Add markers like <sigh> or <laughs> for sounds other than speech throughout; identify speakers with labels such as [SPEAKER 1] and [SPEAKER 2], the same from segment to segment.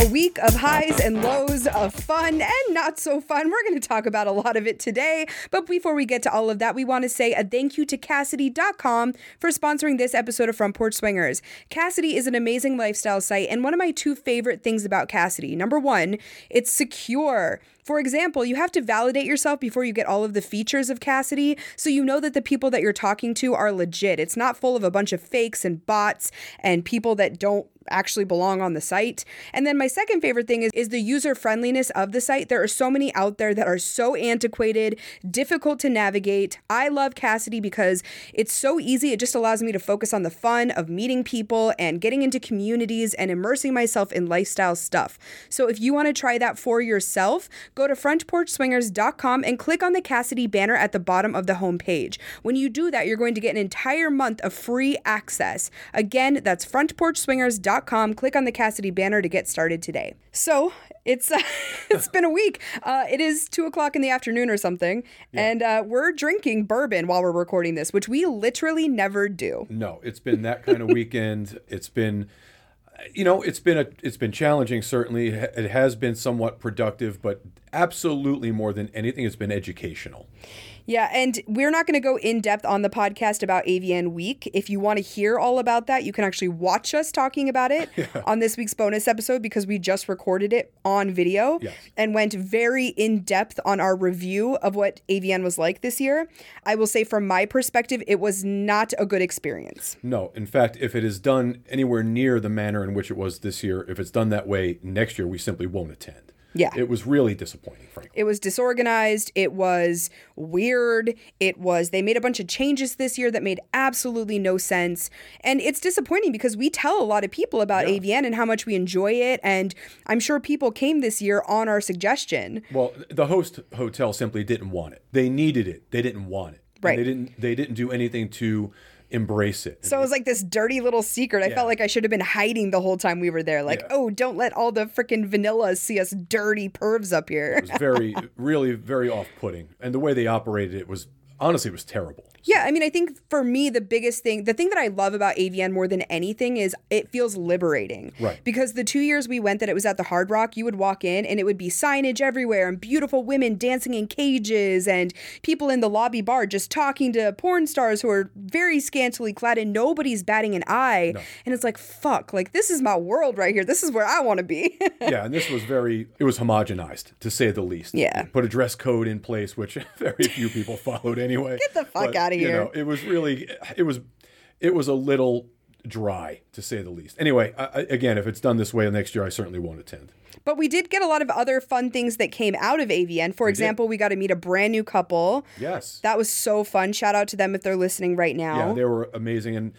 [SPEAKER 1] A week of highs and lows of fun and not so fun. We're going to talk about a lot of it today. But before we get to all of that, we want to say a thank you to Kasidie.com for sponsoring this episode of Front Porch Swingers. Kasidie is an amazing lifestyle site, and one of my two favorite things about Kasidie number one, it's secure. For example, you have to validate yourself before you get all of the features of Kasidie, so you know that the people that you're talking to are legit. It's not full of a bunch of fakes and bots and people that don't actually belong on the site. And then my second favorite thing is, is the user friendliness of the site. There are so many out there that are so antiquated, difficult to navigate. I love Kasidie because it's so easy. It just allows me to focus on the fun of meeting people and getting into communities and immersing myself in lifestyle stuff. So if you want to try that for yourself, go to frontporchswingers.com and click on the Kasidie banner at the bottom of the homepage. When you do that, you're going to get an entire month of free access. Again, that's frontporchswingers.com. Click on the Kasidie banner to get started today. So it's uh, <laughs> it's been a week. Uh, it is two o'clock in the afternoon or something, and uh, we're drinking bourbon while we're recording this, which we literally never do.
[SPEAKER 2] No, it's been that kind of weekend. It's been you know, it's been a it's been challenging certainly. It has been somewhat productive, but absolutely more than anything it's been educational.
[SPEAKER 1] Yeah, and we're not going to go in depth on the podcast about AVN Week. If you want to hear all about that, you can actually watch us talking about it <laughs> yeah. on this week's bonus episode because we just recorded it on video
[SPEAKER 2] yes.
[SPEAKER 1] and went very in depth on our review of what AVN was like this year. I will say, from my perspective, it was not a good experience.
[SPEAKER 2] No, in fact, if it is done anywhere near the manner in which it was this year, if it's done that way next year, we simply won't attend.
[SPEAKER 1] Yeah.
[SPEAKER 2] It was really disappointing, frankly.
[SPEAKER 1] It was disorganized. It was weird. It was, they made a bunch of changes this year that made absolutely no sense. And it's disappointing because we tell a lot of people about yeah. AVN and how much we enjoy it. And I'm sure people came this year on our suggestion.
[SPEAKER 2] Well, the host hotel simply didn't want it. They needed it. They didn't want it.
[SPEAKER 1] Right.
[SPEAKER 2] And they didn't, they didn't do anything to embrace it.
[SPEAKER 1] So it was like this dirty little secret. I yeah. felt like I should have been hiding the whole time we were there. Like, yeah. oh, don't let all the freaking vanillas see us dirty pervs up here.
[SPEAKER 2] it was very, <laughs> really, very off putting. And the way they operated it was honestly it was terrible.
[SPEAKER 1] Yeah, I mean, I think for me, the biggest thing, the thing that I love about AVN more than anything is it feels liberating.
[SPEAKER 2] Right.
[SPEAKER 1] Because the two years we went that it was at the Hard Rock, you would walk in and it would be signage everywhere and beautiful women dancing in cages and people in the lobby bar just talking to porn stars who are very scantily clad and nobody's batting an eye.
[SPEAKER 2] No.
[SPEAKER 1] And it's like, fuck, like this is my world right here. This is where I want to be. <laughs>
[SPEAKER 2] yeah, and this was very, it was homogenized to say the least.
[SPEAKER 1] Yeah.
[SPEAKER 2] Put a dress code in place, which <laughs> very few people followed anyway.
[SPEAKER 1] Get the fuck but, out of here. You know,
[SPEAKER 2] it was really, it was, it was a little dry to say the least. Anyway, I, again, if it's done this way next year, I certainly won't attend.
[SPEAKER 1] But we did get a lot of other fun things that came out of AVN. For
[SPEAKER 2] We
[SPEAKER 1] example, we got to meet a brand new couple.
[SPEAKER 2] Yes.
[SPEAKER 1] That was so fun. Shout out to them if they're listening right now.
[SPEAKER 2] Yeah, they were amazing. And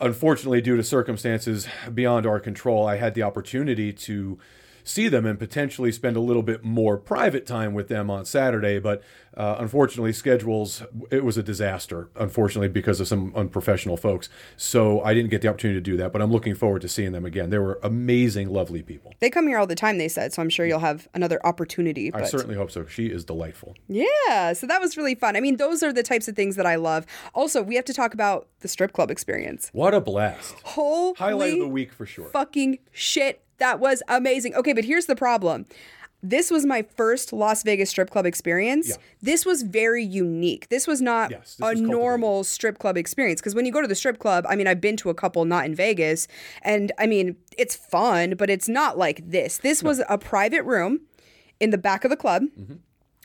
[SPEAKER 2] unfortunately, due to circumstances beyond our control, I had the opportunity to see them and potentially spend a little bit more private time with them on Saturday. But uh, unfortunately, schedules, it was a disaster, unfortunately, because of some unprofessional folks. So I didn't get the opportunity to do that, but I'm looking forward to seeing them again. They were amazing, lovely people.
[SPEAKER 1] They come here all the time, they said, so I'm sure you'll have another opportunity.
[SPEAKER 2] I certainly hope so. She is delightful.
[SPEAKER 1] Yeah, so that was really fun. I mean, those are the types of things that I love. Also, we have to talk about the strip club experience.
[SPEAKER 2] What a blast.
[SPEAKER 1] Holy
[SPEAKER 2] Highlight of the week for sure.
[SPEAKER 1] fucking shit. That was amazing. Okay, but here's the problem. This was my first Las Vegas strip club experience.
[SPEAKER 2] Yeah.
[SPEAKER 1] This was very unique. This was not
[SPEAKER 2] Yes, this
[SPEAKER 1] a
[SPEAKER 2] was
[SPEAKER 1] normal strip club experience. Because when you go to the strip club, I mean, I've been to a couple not in Vegas, and I mean, it's fun, but it's not like this. This was a private room in the back of the club.
[SPEAKER 2] Mm-hmm.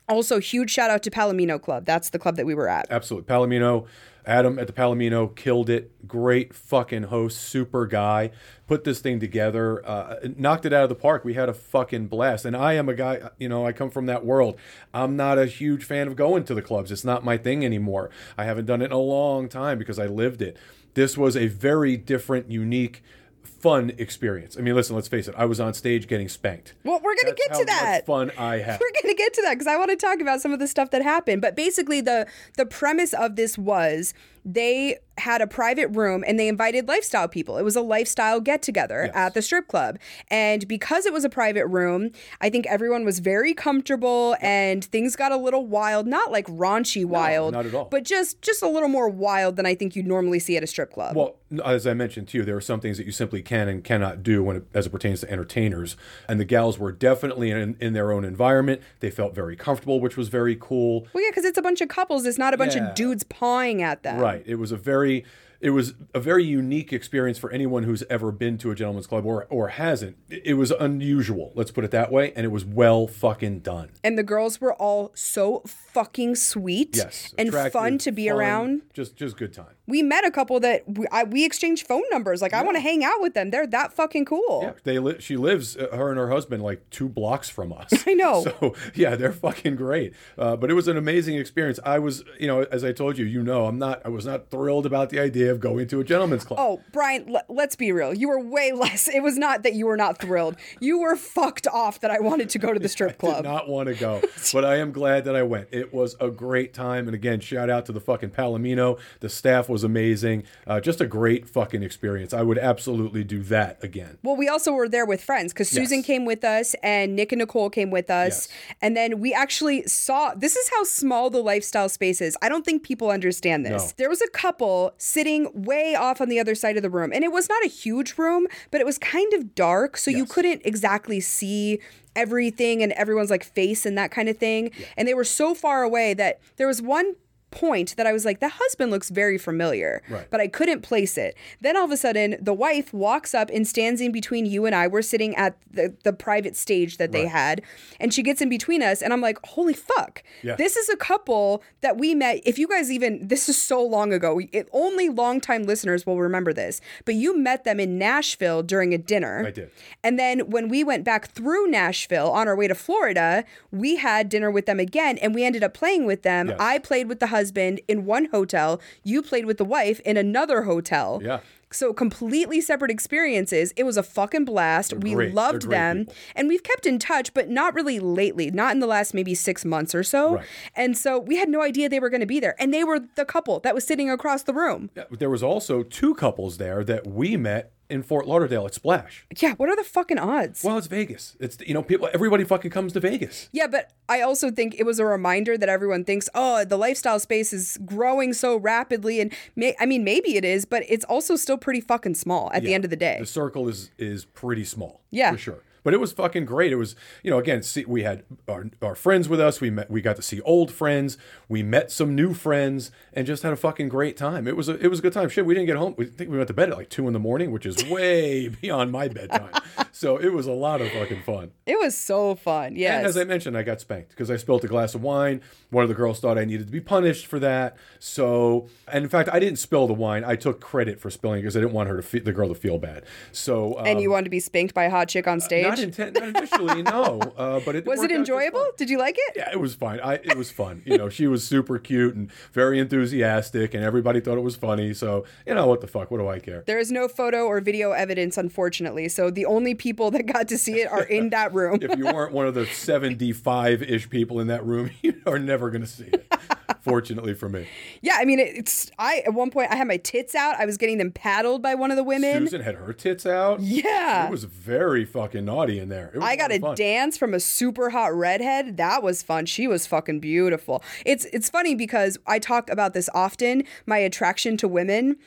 [SPEAKER 1] Also, huge shout out to Palomino Club. That's the club that we were at.
[SPEAKER 2] Absolutely. Palomino, Adam at the Palomino killed it. Great fucking host, super guy. Put this thing together, uh, knocked it out of the park. We had a fucking blast. And I am a guy, you know, I come from that world. I'm not a huge fan of going to the clubs. It's not my thing anymore. I haven't done it in a long time because I lived it. This was a very different, unique, fun experience. I mean, listen, let's face it. I was on stage getting spanked.
[SPEAKER 1] Well, we're gonna
[SPEAKER 2] That's
[SPEAKER 1] get to that.
[SPEAKER 2] much fun I <laughs> had.
[SPEAKER 1] We're gonna get to that because I want to talk about some of the stuff that happened. But basically, the the premise of this was they had a private room and they invited lifestyle people. It was a lifestyle get together
[SPEAKER 2] Yes.
[SPEAKER 1] at the strip club, and because it was a private room, I think everyone was very comfortable and things got a little wild. Not like raunchy wild,
[SPEAKER 2] not at all.
[SPEAKER 1] but just just a little more wild than I think you'd normally see at a strip club.
[SPEAKER 2] Well, as I mentioned to you, there are some things that you simply can and cannot do when it, as it pertains to entertainers. And the gals were definitely in, in their own environment. They felt very comfortable, which was very cool.
[SPEAKER 1] well, yeah, because it's a bunch of couples. It's not a bunch
[SPEAKER 2] Yeah.
[SPEAKER 1] of dudes pawing at them.
[SPEAKER 2] Right. It was a very it was a very unique experience for anyone who's ever been to a gentleman's club or or hasn't. It was unusual, let's put it that way, and it was well fucking done.
[SPEAKER 1] and the girls were all so fucking sweet
[SPEAKER 2] Yes.
[SPEAKER 1] and fun to be
[SPEAKER 2] fun,
[SPEAKER 1] around.
[SPEAKER 2] Just just good time.
[SPEAKER 1] We met a couple that we, I, we exchanged phone numbers. Like, I want to hang out with them. They're that fucking cool.
[SPEAKER 2] Yeah, they li- she lives uh, her and her husband like two blocks from us. <laughs>
[SPEAKER 1] I know.
[SPEAKER 2] So yeah, they're fucking great. Uh, but it was an amazing experience. I was, you know, as I told you, you know, I'm not, I was not thrilled about the idea of going to a gentleman's club.
[SPEAKER 1] Oh, Brian, l- let's be real. You were way <laughs> less. It was not that you were not thrilled. You were fucked off that I wanted to go to the strip <laughs>
[SPEAKER 2] Did
[SPEAKER 1] club.
[SPEAKER 2] not want to go, <laughs> but I am glad that I went. It was a great time, and again, shout out to the fucking Palomino. The staff was amazing. Uh, just a great fucking experience. I would absolutely do that again.
[SPEAKER 1] Well, we also were there with friends because Susan
[SPEAKER 2] Yes.
[SPEAKER 1] came with us and Nick and Nicole came with us.
[SPEAKER 2] Yes.
[SPEAKER 1] And then we actually saw this is how small the lifestyle space is. I don't think people understand this.
[SPEAKER 2] No.
[SPEAKER 1] There was a couple sitting way off on the other side of the room, and it was not a huge room, but it was kind of dark. So you couldn't exactly see everything and everyone's like face and that kind of thing. And they were so far away that there was one point that I was like, the husband looks very familiar,
[SPEAKER 2] Right.
[SPEAKER 1] but I couldn't place it. Then all of a sudden, the wife walks up and stands in between you and I. We're sitting at the, the private stage that they
[SPEAKER 2] Right.
[SPEAKER 1] had, and she gets in between us, and I'm like, holy fuck.
[SPEAKER 2] Yeah.
[SPEAKER 1] This is a couple that we met. If you guys even, this is so long ago, we, it, only longtime listeners will remember this, but you met them in Nashville during a dinner.
[SPEAKER 2] I did.
[SPEAKER 1] And then when we went back through Nashville on our way to Florida, we had dinner with them again and we ended up playing with them.
[SPEAKER 2] Yes.
[SPEAKER 1] I played with the husband in one hotel, you played with the wife in another hotel.
[SPEAKER 2] Yeah.
[SPEAKER 1] So completely separate experiences. It was a fucking blast. we
[SPEAKER 2] great.
[SPEAKER 1] loved them.
[SPEAKER 2] people.
[SPEAKER 1] And we've kept in touch, but not really lately, not in the last maybe six months or so.
[SPEAKER 2] Right.
[SPEAKER 1] And so we had no idea they were going to be there. And they were the couple that was sitting across the room.
[SPEAKER 2] There was also two couples there that we met in Fort Lauderdale at Splash.
[SPEAKER 1] Yeah, what are the fucking odds?
[SPEAKER 2] Well, it's Vegas. It's you know people. Everybody fucking comes to Vegas.
[SPEAKER 1] Yeah, but I also think it was a reminder that everyone thinks, oh, the lifestyle space is growing so rapidly, and may- I mean, maybe it is, but it's also still pretty fucking small at the end of the day.
[SPEAKER 2] The circle is is pretty small.
[SPEAKER 1] Yeah.
[SPEAKER 2] for sure. But it was fucking great. It was, you know, again, see, we had our, our friends with us. We met, we got to see old friends. We met some new friends, and just had a fucking great time. It was a, it was a good time. Shit, we didn't get home. We think we went to bed at like two in the morning, which is way <laughs> beyond my bedtime. So it was a lot of fucking fun.
[SPEAKER 1] It was so fun. Yes.
[SPEAKER 2] And as I mentioned, I got spanked because I spilled a glass of wine. One of the girls thought I needed to be punished for that. So, and in fact, I didn't spill the wine. I took credit for spilling it because I didn't want her to fe- the girl to feel bad. So, um,
[SPEAKER 1] and you wanted to be spanked by a hot chick on stage?
[SPEAKER 2] not intent, not initially, no. <laughs> Uh, but it
[SPEAKER 1] was it enjoyable? Did you like it?
[SPEAKER 2] Yeah, it was fine. I it was fun. You know, she was super cute and very enthusiastic, and everybody thought it was funny. So, you know, what the fuck? What do I care?
[SPEAKER 1] There is no photo or video evidence, unfortunately. So the only people that got to see it are in that <laughs> room.
[SPEAKER 2] if you weren't one of the 75 ish people in that room, <laughs> you are never going to see it. Fortunately for me,
[SPEAKER 1] yeah, I mean, it's. I at one point I had my tits out. I was getting them paddled by one of the women.
[SPEAKER 2] Susan had her tits out.
[SPEAKER 1] Yeah.
[SPEAKER 2] It was very fucking naughty in there.
[SPEAKER 1] I got
[SPEAKER 2] a
[SPEAKER 1] a
[SPEAKER 2] lot of fun.
[SPEAKER 1] dance from a super hot redhead. That was fun. She was fucking beautiful. It's it's funny because I talk about this often, my attraction to women.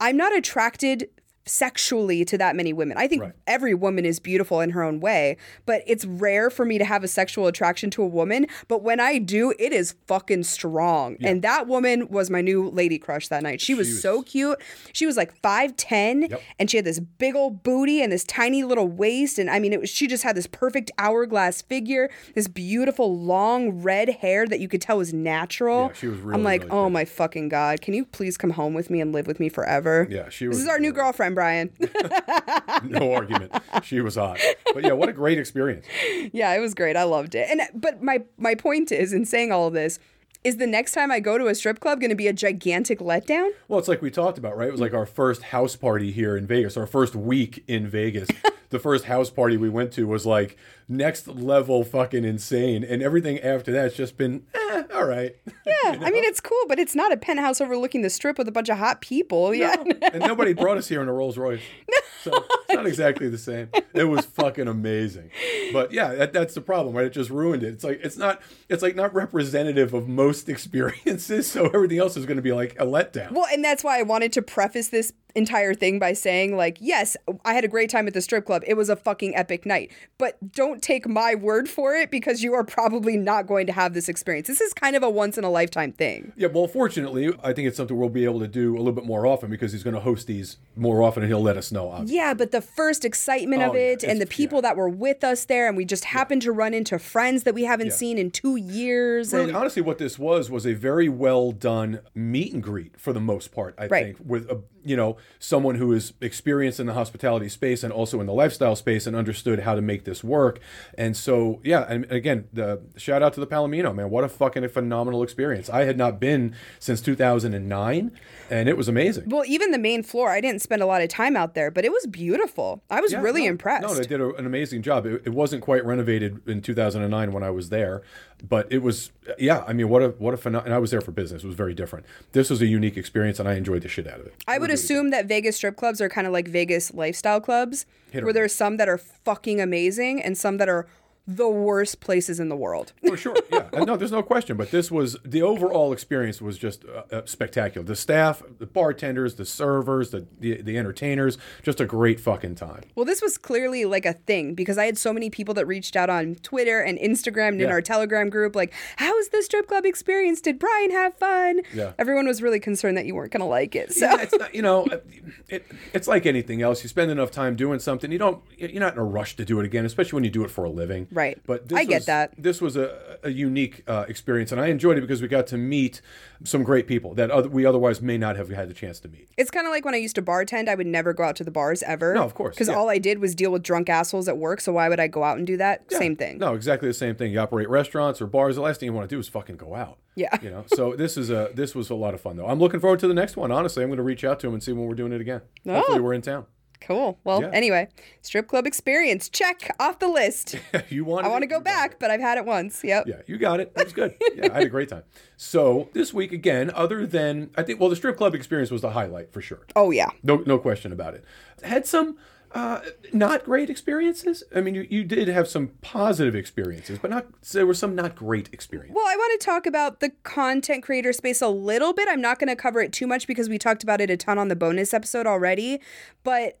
[SPEAKER 1] I'm not attracted sexually to that many women. I think
[SPEAKER 2] Right.
[SPEAKER 1] every woman is beautiful in her own way, but it's rare for me to have a sexual attraction to a woman, but when I do, it is fucking strong. And that woman was my new lady crush that night. She was,
[SPEAKER 2] was-
[SPEAKER 1] so cute. She was like 5'10
[SPEAKER 2] Yep.
[SPEAKER 1] and she had this big old booty and this tiny little waist and I mean it was she just had this perfect hourglass figure, this beautiful long red hair that you could tell was natural.
[SPEAKER 2] Yeah, she was
[SPEAKER 1] I'm like,
[SPEAKER 2] really
[SPEAKER 1] "Oh
[SPEAKER 2] pretty."
[SPEAKER 1] my fucking god, can you please come home with me and live with me forever?"
[SPEAKER 2] Yeah, she
[SPEAKER 1] This
[SPEAKER 2] was
[SPEAKER 1] is our new girlfriend, Brian. <laughs>
[SPEAKER 2] no argument. She was hot. But yeah, what a great experience.
[SPEAKER 1] yeah, it was great. I loved it. And but my my point is in saying all of this, is the next time I go to a strip club going to be a gigantic letdown?
[SPEAKER 2] Well, it's like we talked about, right? It was like our first house party here in Vegas, our first week in Vegas. <laughs> the first house party we went to was like next level fucking insane. And everything after that's just been, eh, all right. <laughs>
[SPEAKER 1] Yeah, I mean, it's cool, but it's not a penthouse overlooking the strip with a bunch of hot people. Yeah.
[SPEAKER 2] and nobody brought us here in a Rolls Royce. <laughs> So it's not exactly the same. It was fucking amazing. But yeah, that, that's the problem, right? It just ruined it. It's like it's not it's like not representative of most <laughs> experiences, so everything else is going to be like a letdown.
[SPEAKER 1] Well, and that's why I wanted to preface this entire thing by saying like yes i had a great time at the strip club it was a fucking epic night but don't take my word for it because you are probably not going to have this experience this is kind of a once in a lifetime thing
[SPEAKER 2] Yeah, well, fortunately, I think it's something we'll be able to do a little bit more often because he's going to host these more often and he'll let us know. Obviously.
[SPEAKER 1] yeah but the first excitement of
[SPEAKER 2] Oh, yeah,
[SPEAKER 1] it and the people that were with us there and we just happened to run into friends that we haven't
[SPEAKER 2] Yeah.
[SPEAKER 1] seen in two years
[SPEAKER 2] Really,
[SPEAKER 1] and
[SPEAKER 2] honestly, what this was was a very well done meet and greet for the most part. I
[SPEAKER 1] Right.
[SPEAKER 2] think with a you know someone who is experienced in the hospitality space and also in the lifestyle space and understood how to make this work. And so yeah, and again, the shout out to the Palomino man. What a fucking phenomenal experience. I had not been since 2009, and it was amazing.
[SPEAKER 1] well even the main floor i didn't spend a lot of time out there but it was beautiful i was
[SPEAKER 2] Yeah,
[SPEAKER 1] really
[SPEAKER 2] no,
[SPEAKER 1] impressed
[SPEAKER 2] No, they did a, an amazing job. It, it wasn't quite renovated in 2009 when I was there, but it was yeah. I mean, what a what a phenomenal. And I was there for business. It was very different. This was a unique experience, and I enjoyed the shit out of it.
[SPEAKER 1] I would assume that Vegas strip clubs are kind of like Vegas lifestyle clubs, where there's some that are fucking amazing and some that are the worst places in the world. <laughs>
[SPEAKER 2] For sure, yeah. No, there's no question. But this was the overall experience was just uh, uh, spectacular. The staff, the bartenders, the servers, the, the the entertainers, just a great fucking time.
[SPEAKER 1] Well, this was clearly like a thing because I had so many people that reached out on Twitter and Instagram and in our Telegram group, like, "How was the strip club experience? Did Brian have fun?"
[SPEAKER 2] Yeah.
[SPEAKER 1] Everyone was really concerned that you weren't going to like it. So
[SPEAKER 2] Yeah, it's not, you know, it, it's like anything else. You spend enough time doing something, you don't, you're not in a rush to do it again, especially when you do it for a living.
[SPEAKER 1] Right.
[SPEAKER 2] But this
[SPEAKER 1] I get
[SPEAKER 2] was-
[SPEAKER 1] that.
[SPEAKER 2] This was a, a unique uh, experience, and I enjoyed it because we got to meet some great people that oth- we otherwise may not have had the chance to meet.
[SPEAKER 1] It's kind of like when I used to bartend, I would never go out to the bars ever.
[SPEAKER 2] No, of course,
[SPEAKER 1] Because
[SPEAKER 2] yeah.
[SPEAKER 1] all I did was deal with drunk assholes at work. So why would I go out and do that? Same thing.
[SPEAKER 2] No, exactly the same thing. You operate restaurants or bars. The last thing you want to do is fucking go out.
[SPEAKER 1] Yeah.
[SPEAKER 2] You know. So <laughs> this is a this was a lot of fun though. I'm looking forward to the next one. Honestly, I'm going to reach out to him and see when we're doing it again. Hopefully, we're in town.
[SPEAKER 1] Cool. Well,
[SPEAKER 2] Yeah.
[SPEAKER 1] anyway, strip club experience. Check off the list. <laughs>
[SPEAKER 2] you want?
[SPEAKER 1] I want to go back, but I've had it once. Yep.
[SPEAKER 2] Yeah, you got it. That was good. Yeah, I had a great time. So this week again, other than I think, well, the strip club experience was the highlight for sure.
[SPEAKER 1] Oh, yeah.
[SPEAKER 2] No, no question about it. Had some uh, not great experiences. I mean, you, you did have some positive experiences, but not there were some not great experiences.
[SPEAKER 1] Well, I want to talk about the content creator space a little bit. I'm not going to cover it too much because we talked about it a ton on the bonus episode already. But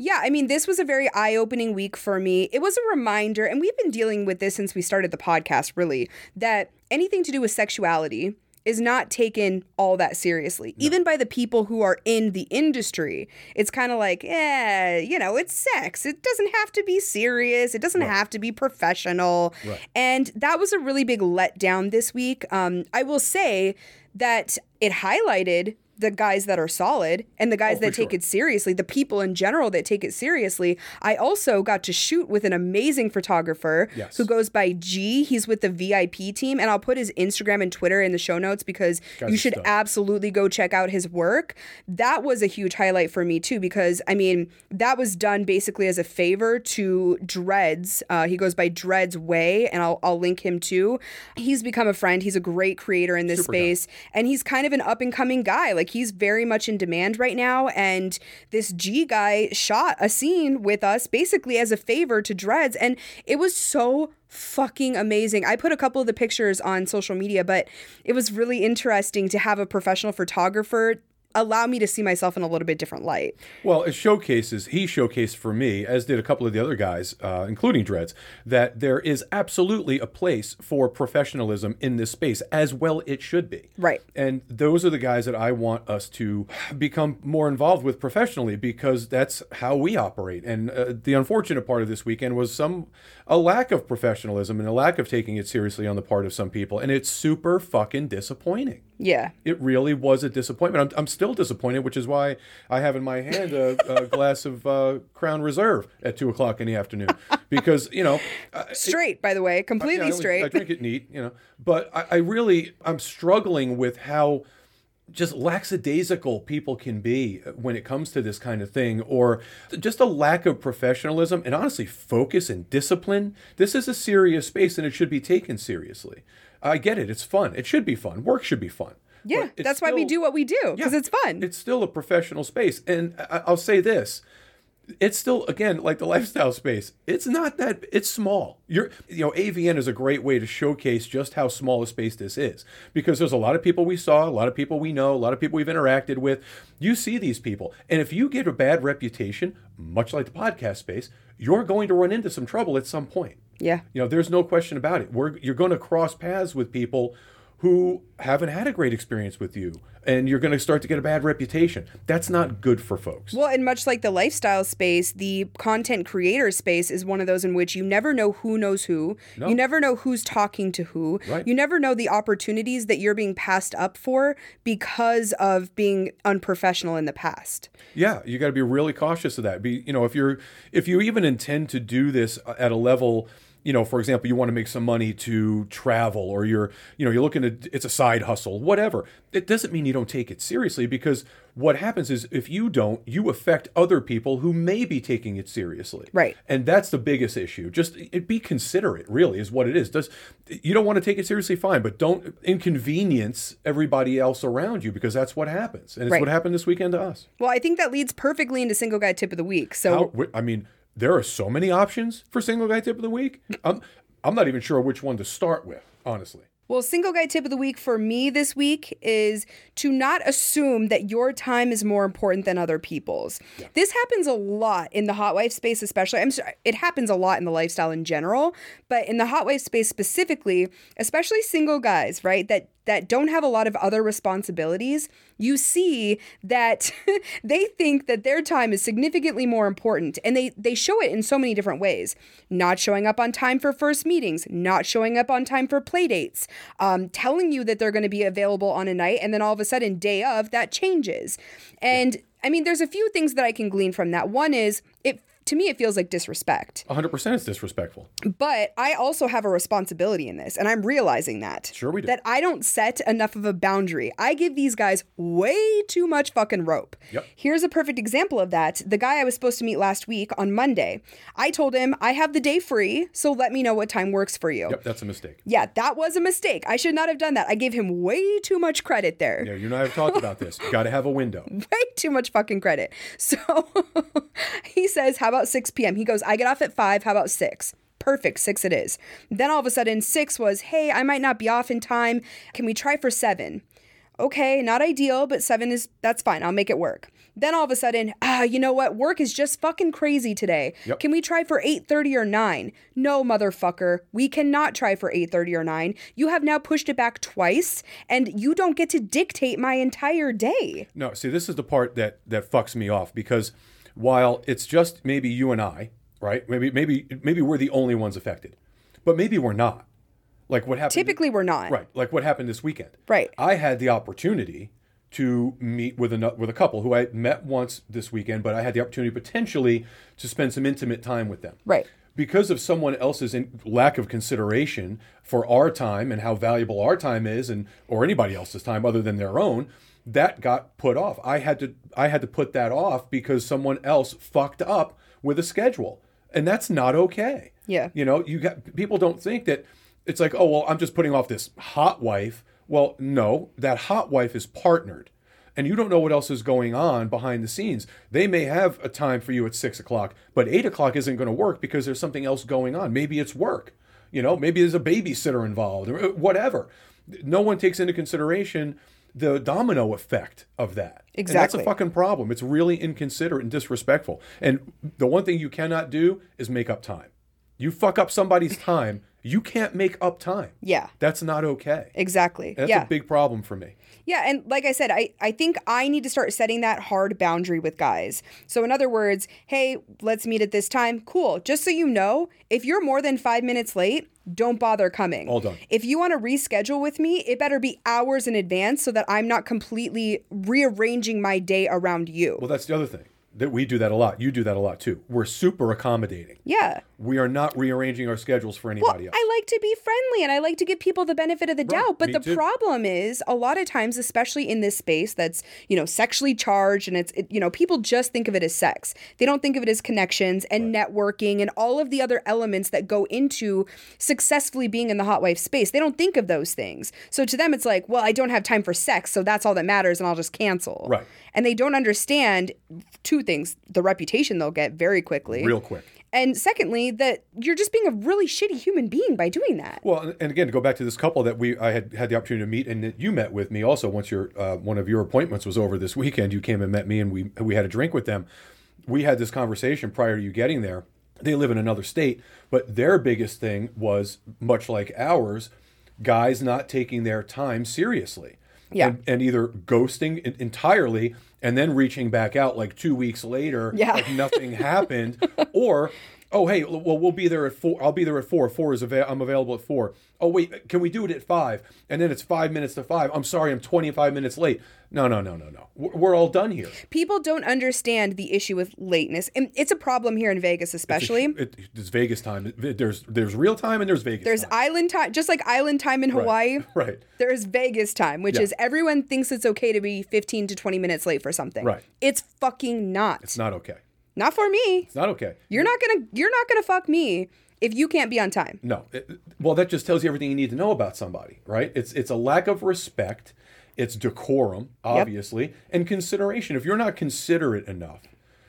[SPEAKER 1] yeah, I mean, this was a very eye opening week for me. It was a reminder, and we've been dealing with this since we started the podcast, really, that anything to do with sexuality is not taken all that seriously, even by the people who are in the industry. It's kind of like, eh, you know, it's sex. It doesn't have to be serious. It doesn't have to be professional.
[SPEAKER 2] Right.
[SPEAKER 1] And that was a really big letdown this week. Um, I will say that it highlighted the guys that are solid and the guys
[SPEAKER 2] Oh,
[SPEAKER 1] that take
[SPEAKER 2] sure.
[SPEAKER 1] it seriously, the people in general that take it seriously. I also got to shoot with an amazing photographer
[SPEAKER 2] Yes.
[SPEAKER 1] who goes by G. He's with the VIP team, and I'll put his Instagram and Twitter in the show notes because
[SPEAKER 2] Guy's
[SPEAKER 1] you should absolutely go check out his work. That was a huge highlight for me too because I mean that was done basically as a favor to Dreads. Uh, he goes by Dreads Way, and I'll I'll link him too. He's become a friend. He's a great creator in this
[SPEAKER 2] Super guy.
[SPEAKER 1] space, and he's kind of an up and coming guy. Like he's very much in demand right now. And this G guy shot a scene with us basically as a favor to Dreads, and it was so fucking amazing. I put a couple of the pictures on social media, but it was really interesting to have a professional photographer allow me to see myself in a little bit different light.
[SPEAKER 2] Well, it showcases, he showcased for me, as did a couple of the other guys, uh, including Dreads, that there is absolutely a place for professionalism in this space, as well it should be.
[SPEAKER 1] Right.
[SPEAKER 2] And those are the guys that I want us to become more involved with professionally because that's how we operate. And uh, the unfortunate part of this weekend was some a lack of professionalism and a lack of taking it seriously on the part of some people, and it's super fucking disappointing.
[SPEAKER 1] Yeah.
[SPEAKER 2] It really was a disappointment. I'm, I'm still disappointed, which is why I have in my hand a, a <laughs> glass of uh, Crown Reserve at two o'clock in the afternoon. Because you know,
[SPEAKER 1] Straight, by the way, completely
[SPEAKER 2] I
[SPEAKER 1] straight.
[SPEAKER 2] I drink it neat, you know. But I, I really, I'm struggling with how just lackadaisical people can be when it comes to this kind of thing, or just a lack of professionalism and honestly focus and discipline. This is a serious space and it should be taken seriously. I get it. It's fun. It should be fun. Work should be fun.
[SPEAKER 1] yeah, that's why we do what we do because
[SPEAKER 2] yeah,
[SPEAKER 1] it's fun.
[SPEAKER 2] It's still a professional space. And I- I'll say this. It's still again like the lifestyle space. It's not that it's small. You're you know AVN is a great way to showcase just how small a space this is because there's a lot of people we saw, a lot of people we know, a lot of people we've interacted with. You see these people, and if you get a bad reputation, much like the podcast space, you're going to run into some trouble at some point.
[SPEAKER 1] yeah.
[SPEAKER 2] You know, there's no question about it. We're, you're going to cross paths with people who haven't had a great experience with you, and you're going to start to get a bad reputation. That's not good for folks.
[SPEAKER 1] Well, and much like the lifestyle space, the content creator space is one of those in which you never know who knows who. You never know who's talking to who.
[SPEAKER 2] Right.
[SPEAKER 1] You never know the opportunities that you're being passed up for because of being unprofessional in the past.
[SPEAKER 2] Yeah, you got to be really cautious of that. Be you know if you're if you even intend to do this at a level, you know, for example, you want to make some money to travel, or you're you know you're looking at it's a side hustle, whatever. It doesn't mean you don't take it seriously because what happens is if you don't, you affect other people who may be taking it seriously.
[SPEAKER 1] Right.
[SPEAKER 2] And that's the biggest issue. Just it, be considerate, really, is what it is. Does you don't want to take it seriously, fine, but don't inconvenience everybody else around you because that's what happens, and it's
[SPEAKER 1] Right.
[SPEAKER 2] what happened this weekend to us.
[SPEAKER 1] Well, I think that leads perfectly into single guy tip of the week. So
[SPEAKER 2] How, I mean, there are so many options for single guy tip of the week. <laughs> I'm, I'm not even sure which one to start with, honestly.
[SPEAKER 1] Well, single guy tip of the week for me this week is to not assume that your time is more important than other people's. This happens a lot in the hot wife space, especially. I'm sorry, it happens a lot in the lifestyle in general, but in the hot wife space specifically, especially single guys, right? That that don't have a lot of other responsibilities, you see that <laughs> they think that their time is significantly more important and they they show it in so many different ways. Not showing up on time for first meetings, not showing up on time for play dates, um, telling you that they're going to be available on a night and then all of a sudden day of that changes. And I mean there's a few things that I can glean from that. One is it to me it feels like disrespect.
[SPEAKER 2] 100% is disrespectful.
[SPEAKER 1] But I also have a responsibility in this, and I'm realizing that.
[SPEAKER 2] Sure we do.
[SPEAKER 1] That I don't set enough of a boundary. I give these guys way too much fucking rope.
[SPEAKER 2] Yep.
[SPEAKER 1] Here's a perfect example of that. The guy I was supposed to meet last week on Monday, I told him, I have the day free, so let me know what time works for you.
[SPEAKER 2] Yep, that's a mistake.
[SPEAKER 1] Yeah, that was a mistake. I should not have done that. I gave him way too much credit there.
[SPEAKER 2] Yeah, you and I have talked about this. You got to have a window. <laughs>
[SPEAKER 1] way too much fucking credit. So <laughs> he says, How about 6 p.m.? He goes, I get off at 5. How about 6? Perfect, 6 it is. Then all of a sudden, 6 was, Hey, I might not be off in time. Can we try for 7? Okay, not ideal, but 7 is, that's fine. I'll make it work. Then all of a sudden, ah, you know what? Work is just fucking crazy today.
[SPEAKER 2] Yep.
[SPEAKER 1] Can we try for 8:30 or 9? No, motherfucker. We cannot try for 8:30 or 9. You have now pushed it back twice and you don't get to dictate my entire day.
[SPEAKER 2] No, see, this is the part that that fucks me off because while it's just maybe you and I, right? Maybe maybe maybe we're the only ones affected, but maybe we're not. Like what happened?
[SPEAKER 1] Typically, we're not.
[SPEAKER 2] right? Like what happened this weekend?
[SPEAKER 1] Right.
[SPEAKER 2] I had the opportunity to meet with a with a couple who I met once this weekend, but I had the opportunity potentially to spend some intimate time with them.
[SPEAKER 1] Right.
[SPEAKER 2] Because of someone else's in, lack of consideration for our time and how valuable our time is, and or anybody else's time other than their own, that got put off. I had to I had to put that off because someone else fucked up with a schedule, and that's not okay.
[SPEAKER 1] Yeah.
[SPEAKER 2] You know, you got people don't think that it's like, oh well, I'm just putting off this hot wife. Well, no, that hot wife is partnered, and you don't know what else is going on behind the scenes. They may have a time for you at six o'clock, but eight o'clock isn't going to work because there's something else going on. Maybe it's work. You know, maybe there's a babysitter involved or uh, whatever. No one takes into consideration the domino effect of that. And that's a fucking problem. It's really inconsiderate and disrespectful. And the one thing you cannot do is make up time. You fuck up somebody's time, You can't make up time.
[SPEAKER 1] Yeah.
[SPEAKER 2] That's not okay.
[SPEAKER 1] Exactly.
[SPEAKER 2] That's
[SPEAKER 1] yeah.
[SPEAKER 2] a big problem for me.
[SPEAKER 1] Yeah, and like I said, I, I think I need to start setting that hard boundary with guys. So, in other words, hey, let's meet at this time. Cool. Just so you know, if you're more than five minutes late, don't bother coming.
[SPEAKER 2] All done.
[SPEAKER 1] If you want to reschedule with me, it better be hours in advance so that I'm not completely rearranging my day around you.
[SPEAKER 2] Well, that's the other thing. That we do that a lot. You do that a lot too. We're super accommodating.
[SPEAKER 1] yeah.
[SPEAKER 2] We are not rearranging our schedules for
[SPEAKER 1] Well,
[SPEAKER 2] anybody else.
[SPEAKER 1] I like to be friendly and I like to give people the benefit of the doubt. But
[SPEAKER 2] me
[SPEAKER 1] the
[SPEAKER 2] too.
[SPEAKER 1] problem is, a lot of times, especially in this space that's, you know, sexually charged and it's, it, you know, people just think of it as sex. They don't think of it as connections and networking and all of the other elements that go into successfully being in the hot wife space. They don't think of those things. So to them, it's like, well, I don't have time for sex. So that's all that matters and I'll just cancel.
[SPEAKER 2] Right.
[SPEAKER 1] And they don't understand two things the reputation they'll get very quickly.
[SPEAKER 2] Real quick.
[SPEAKER 1] And secondly, that you're just being a really shitty human being by doing that.
[SPEAKER 2] Well, and again, to go back to this couple that we I had had the opportunity to meet, and that you met with me also once your uh, one of your appointments was over this weekend. You came and met me, and we we had a drink with them. We had this conversation prior to you getting there. They live in another state, but their biggest thing was much like ours, guys not taking their time seriously.
[SPEAKER 1] Yeah.
[SPEAKER 2] And, and either ghosting en- entirely and then reaching back out like two weeks later,
[SPEAKER 1] Yeah.
[SPEAKER 2] like nothing happened, <laughs> or oh hey, well we'll be there at four. I'll be there at four. Four is avail- I'm available at four. Oh wait, can we do it at five? And then it's five minutes to five. I'm sorry, I'm 25 minutes late. No, no, no, no, no. We're all done here.
[SPEAKER 1] People don't understand the issue with lateness. And it's a problem here in Vegas, especially.
[SPEAKER 2] It, it's Vegas time. There's there's real time and there's Vegas.
[SPEAKER 1] There's
[SPEAKER 2] time.
[SPEAKER 1] island time, just like island time in Hawaii. <laughs>
[SPEAKER 2] right.
[SPEAKER 1] There's Vegas time, which
[SPEAKER 2] Yeah.
[SPEAKER 1] is everyone thinks it's okay to be 15 to 20 minutes late for something.
[SPEAKER 2] Right.
[SPEAKER 1] It's fucking not.
[SPEAKER 2] It's not okay.
[SPEAKER 1] Not for me.
[SPEAKER 2] It's not okay.
[SPEAKER 1] You're not gonna. You're not gonna fuck me if you can't be on time.
[SPEAKER 2] No. It- well, that just tells you everything you need to know about somebody, right? It's it's a lack of respect, it's decorum, obviously, and consideration. If you're not considerate enough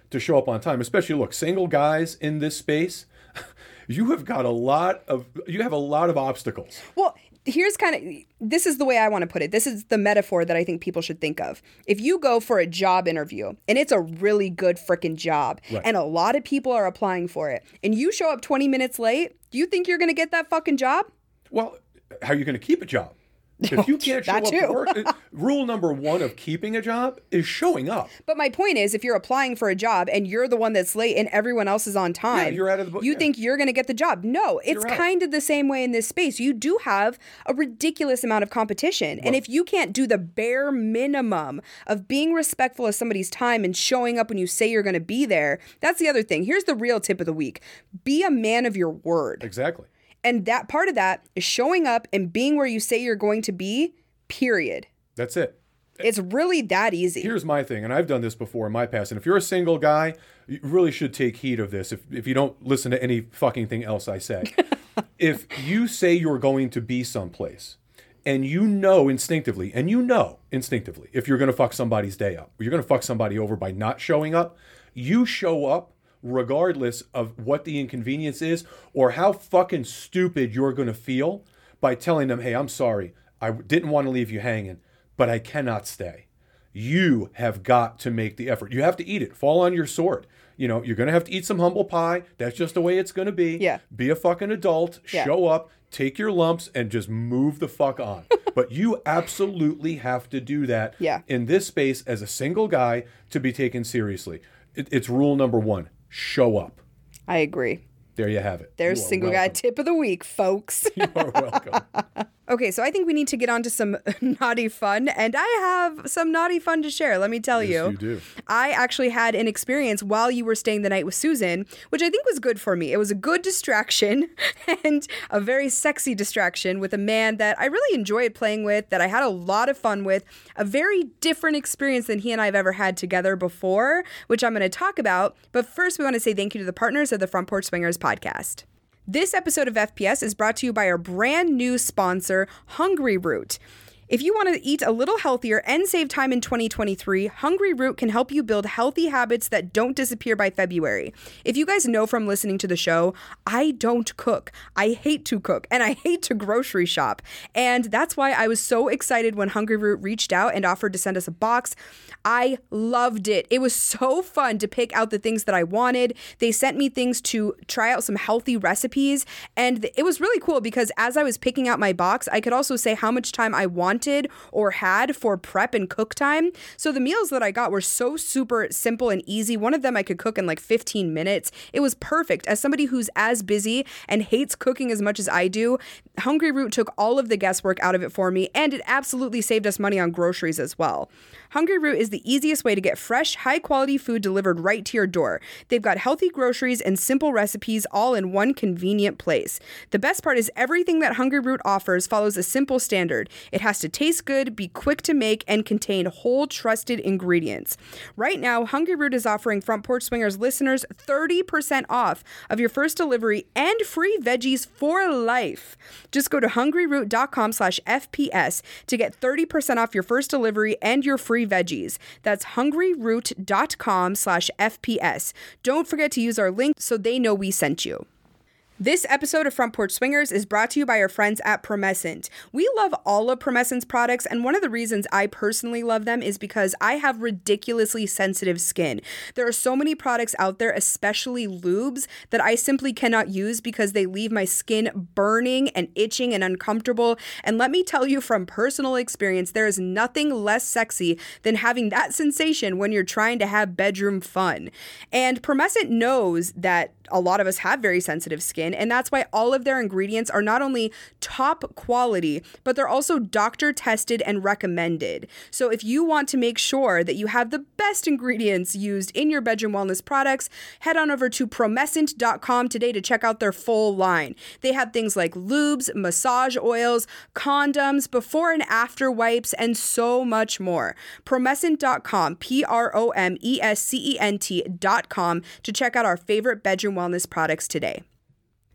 [SPEAKER 2] to show up on time, especially look, single guys in this space, <laughs> you have got a lot of you have a lot of obstacles.
[SPEAKER 1] Well, here's kind of this is the way I want to put it. This is the metaphor that I think people should think of. If you go for a job interview and it's a really good freaking job
[SPEAKER 2] Right.
[SPEAKER 1] and a lot of people are applying for it and you show up 20 minutes late, do you think you're going to get that fucking job?
[SPEAKER 2] Well, how are you going to keep a job? If you <laughs> can't show up
[SPEAKER 1] too.
[SPEAKER 2] to work, rule number one of keeping a job is showing up.
[SPEAKER 1] But my point is, if you're applying for a job and you're the one that's late and everyone else is on time,
[SPEAKER 2] you're out of the book-
[SPEAKER 1] you
[SPEAKER 2] yeah.
[SPEAKER 1] think you're going to get the job. No, it's kind of the same way in this space. You do have a ridiculous amount of competition. and if you can't do the bare minimum of being respectful of somebody's time and showing up when you say you're going to be there, that's the other thing. Here's the real tip of the week be a man of your word.
[SPEAKER 2] Exactly.
[SPEAKER 1] And that part of that is showing up and being where you say you're going to be, period.
[SPEAKER 2] That's it.
[SPEAKER 1] It's really that easy.
[SPEAKER 2] Here's my thing, and I've done this before in my past. And if you're a single guy, you really should take heed of this. If if you don't listen to any fucking thing else I say, <laughs> if you say you're going to be someplace, and you know instinctively, and you know instinctively, if you're going to fuck somebody's day up, you're going to fuck somebody over by not showing up, you show up regardless of what the inconvenience is or how fucking stupid you're going to feel by telling them, "Hey, I'm sorry, I didn't want to leave you hanging, but I cannot stay." you have got to make the effort. You have to eat it. Fall on your sword. You know, you're going to have to eat some humble pie. That's just the way it's going to be.
[SPEAKER 1] Yeah.
[SPEAKER 2] Be a fucking adult.
[SPEAKER 1] Yeah.
[SPEAKER 2] Show up, take your lumps, and just move the fuck on. <laughs> but you absolutely have to do that
[SPEAKER 1] Yeah.
[SPEAKER 2] in this space as a single guy to be taken seriously. It, it's rule number one show up.
[SPEAKER 1] I agree.
[SPEAKER 2] There you have it.
[SPEAKER 1] There's single guy tip of the week, folks. <laughs>
[SPEAKER 2] You are welcome. <laughs>
[SPEAKER 1] Okay, so I think we need to get on to some <laughs> naughty fun, and I have some naughty fun to share. Let me tell
[SPEAKER 2] Yes,
[SPEAKER 1] you.
[SPEAKER 2] you do.
[SPEAKER 1] I actually had an experience while you were staying the night with Susan, which I think was good for me. It was a good distraction <laughs> and a very sexy distraction with a man that I really enjoyed playing with, that I had a lot of fun with, a very different experience than he and I have ever had together before, which I'm going to talk about. But first, we want to say thank you to the partners of the Front Porch Swingers podcast. This episode of FPS is brought to you by our brand new sponsor, Hungryroot. If you want to eat a little healthier and save time in 2023, Hungryroot can help you build healthy habits that don't disappear by February. If you guys know from listening to the show, I don't cook. I hate to cook and I hate to grocery shop. And that's why I was so excited when Hungryroot reached out and offered to send us a box. I loved it. It was so fun to pick out the things that I wanted. They sent me things to try out some healthy recipes. And it was really cool because as I was picking out my box, I could also say how much time I wanted or had for prep and cook time. So the meals that I got were so super simple and easy. One of them I could cook in like 15 minutes. It was perfect. As somebody who's as busy and hates cooking as much as I do, Hungryroot took all of the guesswork out of it for me, and it absolutely saved us money on groceries as well. Hungryroot is the easiest way to get fresh, high quality food delivered right to your door. They've got healthy groceries and simple recipes all in one convenient place. The best part is everything that Hungryroot offers follows a simple standard. It has to taste good, be quick to make, and contain whole trusted ingredients. Right now, Hungryroot is offering Front Porch Swingers listeners 30% off of your first delivery and free veggies for life. Just go to hungryroot.com slash FPS to get 30% off your first delivery and your free veggies. That's hungryroot.com slash FPS. Don't forget to use our link so they know we sent you. This episode of Front Porch Swingers is brought to you by our friends at Promescent. We love all of Promescent's products, and one of the reasons I personally love them is because I have ridiculously sensitive skin. There are so many products out there, especially lubes, that I simply cannot use because they leave my skin burning and itching and uncomfortable. And let me tell you from personal experience, there is nothing less sexy than having that sensation when you're trying to have bedroom fun. And Promescent knows that a lot of us have very sensitive skin, and that's why all of their ingredients are not only top quality, but they're also doctor tested and recommended. So if you want to make sure that you have the best ingredients used in your bedroom wellness products, head on over to promescent.com today to check out their full line. They have things like lubes, massage oils, condoms, before and after wipes, and so much more. Promescent.com, P R O M E S C E N T.com to check out our favorite bedroom wellness products today.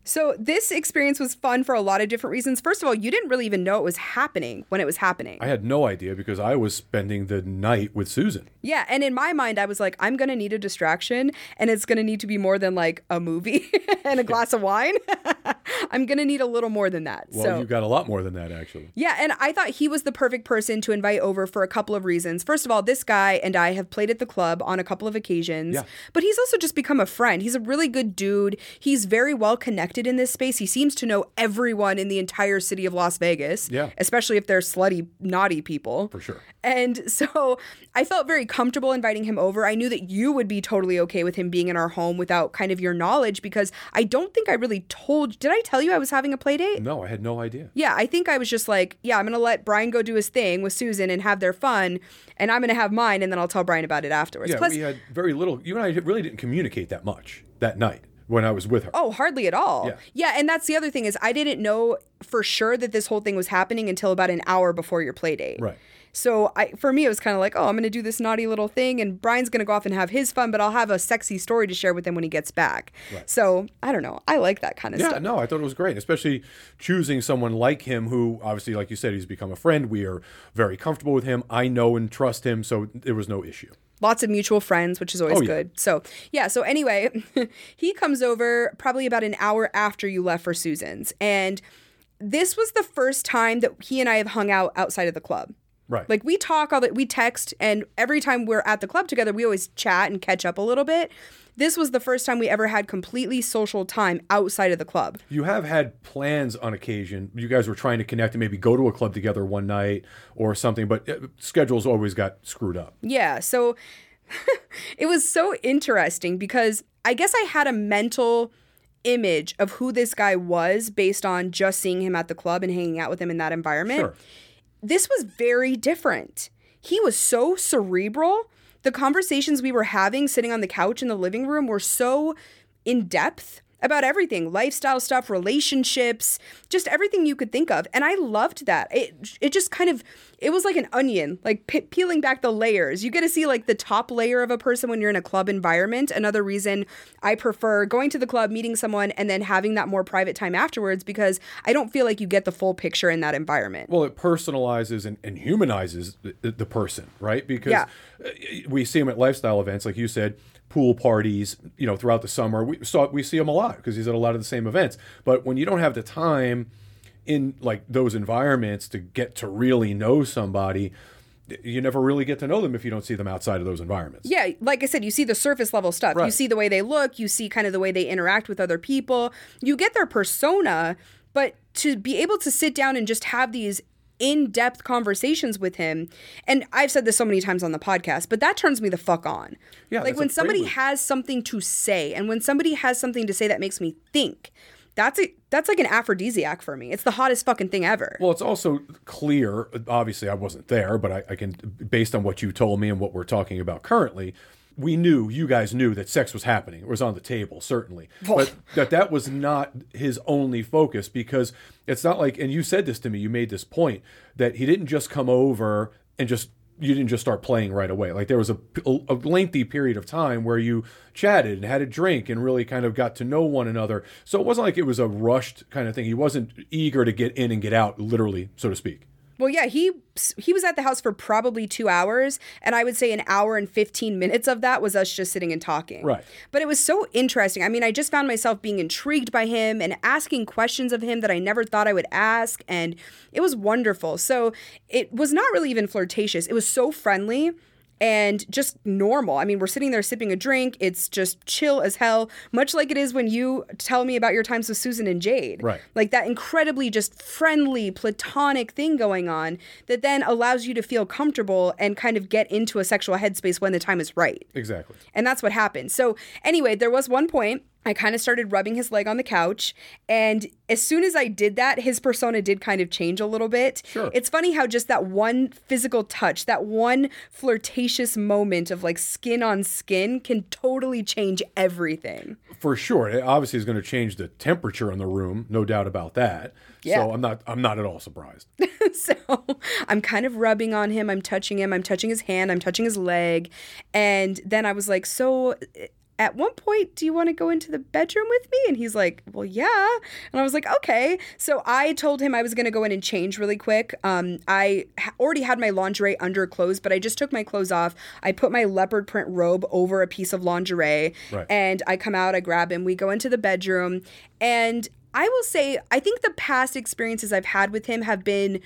[SPEAKER 1] So, this experience was fun for a lot of different reasons. First of all, you didn't really even know it was happening when it was happening.
[SPEAKER 2] I had no idea because I was spending the night with Susan.
[SPEAKER 1] Yeah, and in my mind, I was like, I'm gonna need a distraction, and it's gonna need to be more than like a movie <laughs> and a glass of wine. <laughs> I'm gonna need a little more than that.
[SPEAKER 2] Well,
[SPEAKER 1] so
[SPEAKER 2] you got a lot more than that, actually.
[SPEAKER 1] yeah, and I thought he was the perfect person to invite over for a couple of reasons. First of all, this guy and I have played at the club on a couple of occasions,
[SPEAKER 2] Yeah.
[SPEAKER 1] but he's also just become a friend. He's a really good dude. He's very well connected in this space. He seems to know everyone in the entire city of Las Vegas,
[SPEAKER 2] Yeah.
[SPEAKER 1] especially if they're slutty, naughty people.
[SPEAKER 2] For sure.
[SPEAKER 1] And <laughs> so I felt very comfortable inviting him over. I knew that you would be totally okay with him being in our home without kind of your knowledge because I don't think I really told. Did I tell you I was having a play date?
[SPEAKER 2] No, I had no idea.
[SPEAKER 1] Yeah, I think I was just like, yeah, I'm going to let Brian go do his thing with Susan and have their fun, and I'm going to have mine, and then I'll tell Brian about it afterwards.
[SPEAKER 2] Yeah,
[SPEAKER 1] Plus,
[SPEAKER 2] we had very little. You and I really didn't communicate that much that night when I was with her.
[SPEAKER 1] Oh, hardly at all.
[SPEAKER 2] Yeah.
[SPEAKER 1] yeah, and that's the other thing is I didn't know for sure that this whole thing was happening until about an hour before your play date.
[SPEAKER 2] Right.
[SPEAKER 1] So I, for me, it was kind of like, oh, I'm going to do this naughty little thing, and Brian's going to go off and have his fun, but I'll have a sexy story to share with him when he gets back.
[SPEAKER 2] Right.
[SPEAKER 1] So I don't know. I like that kind of
[SPEAKER 2] Yeah,
[SPEAKER 1] stuff.
[SPEAKER 2] no, I thought it was great, especially choosing someone like him who, obviously, like you said, he's become a friend. We are very comfortable with him. I know and trust him, so there was no issue.
[SPEAKER 1] lots of mutual friends, which is always
[SPEAKER 2] Oh, yeah.
[SPEAKER 1] good. So, yeah, so anyway, <laughs> he comes over probably about an hour after you left for Susan's. And this was the first time that he and I have hung out outside of the club.
[SPEAKER 2] Right.
[SPEAKER 1] Like we talk all that we text and every time we're at the club together, we always chat and catch up a little bit. This was the first time we ever had completely social time outside of the club.
[SPEAKER 2] You have had plans on occasion. You guys were trying to connect and maybe go to a club together one night or something, but uh, schedules always got screwed up.
[SPEAKER 1] Yeah. So <laughs> it was so interesting because I guess I had a mental image of who this guy was based on just seeing him at the club and hanging out with him in that environment.
[SPEAKER 2] Sure.
[SPEAKER 1] This was very different. He was so cerebral. The conversations we were having sitting on the couch in the living room were so in depth about everything lifestyle stuff relationships just everything you could think of. And i loved that. It it just kind of it was like an onion like pe- peeling back the layers. You get to see like the top layer of a person when you're in a club environment. Another reason i prefer going to the club meeting someone and then having that more private time afterwards because i don't feel like you get the full picture in that environment.
[SPEAKER 2] Well, it personalizes and, and humanizes the, the person, right? Because
[SPEAKER 1] Yeah.
[SPEAKER 2] we see them at lifestyle events, like you said, pool parties. You know, throughout the summer, we saw we see him a lot because he's at a lot of the same events. But when you don't have the time in like those environments to get to really know somebody, you never really get to know them if you don't see them outside of those environments.
[SPEAKER 1] Yeah, like I said, you see the surface level stuff. You see the way they look, you see kind of the way they interact with other people. You get their persona, but to be able to sit down and just have these in-depth conversations with him and I've said this so many times on the podcast but that turns me the fuck on.
[SPEAKER 2] Yeah,
[SPEAKER 1] like when somebody has something to say and when somebody has something to say that makes me think. That's a that's like an aphrodisiac for me. It's the hottest fucking thing ever.
[SPEAKER 2] Well, it's also clear. Obviously, I wasn't there, but I, I can, based on what you told me and what we're talking about currently, we knew, you guys knew that sex was happening. It was on the table, certainly, <laughs> but that that was not his only focus because it's not like. And you said this to me. You made this point that he didn't just come over and just. You didn't just start playing right away. Like there was a, a lengthy period of time where you chatted and had a drink and really kind of got to know one another. So it wasn't like it was a rushed kind of thing. He wasn't eager to get in and get out, literally, so to speak.
[SPEAKER 1] Well, yeah, he he was at the house for probably two hours, and I would say an hour and fifteen minutes of that was us just sitting and talking.
[SPEAKER 2] Right.
[SPEAKER 1] But it was so interesting. I mean, I just found myself being intrigued by him and asking questions of him that I never thought I would ask, and it was wonderful. So it was not really even flirtatious. It was so friendly and just normal. I mean, we're sitting there sipping a drink. It's just chill as hell, much like it is when you tell me about your times with Susan and Jade.
[SPEAKER 2] Right.
[SPEAKER 1] Like that incredibly just friendly, platonic thing going on that then allows you to feel comfortable and kind of get into a sexual headspace when the time is right.
[SPEAKER 2] Exactly.
[SPEAKER 1] And that's what happened. So, anyway, there was one point I kind of started rubbing his leg on the couch. And as soon as I did that, his persona did kind of change a little bit.
[SPEAKER 2] Sure.
[SPEAKER 1] It's funny how just that one physical touch, that one flirtatious moment of like skin on skin can totally change everything.
[SPEAKER 2] For sure. It obviously is going to change the temperature in the room, no doubt about that.
[SPEAKER 1] Yeah.
[SPEAKER 2] So I'm not I'm not at all surprised. <laughs>
[SPEAKER 1] so I'm kind of rubbing on him. I'm touching him. I'm touching his hand. I'm touching his leg. And then I was like, So at one point, do you want to go into the bedroom with me? And he's like, Well, yeah. And I was like, Okay. So I told him I was going to go in and change really quick. Um, I ha- already had my lingerie under clothes, but I just took my clothes off. I put my leopard print robe over a piece of lingerie.
[SPEAKER 2] Right.
[SPEAKER 1] And I come out, I grab him, we go into the bedroom. And I will say, I think the past experiences I've had with him have been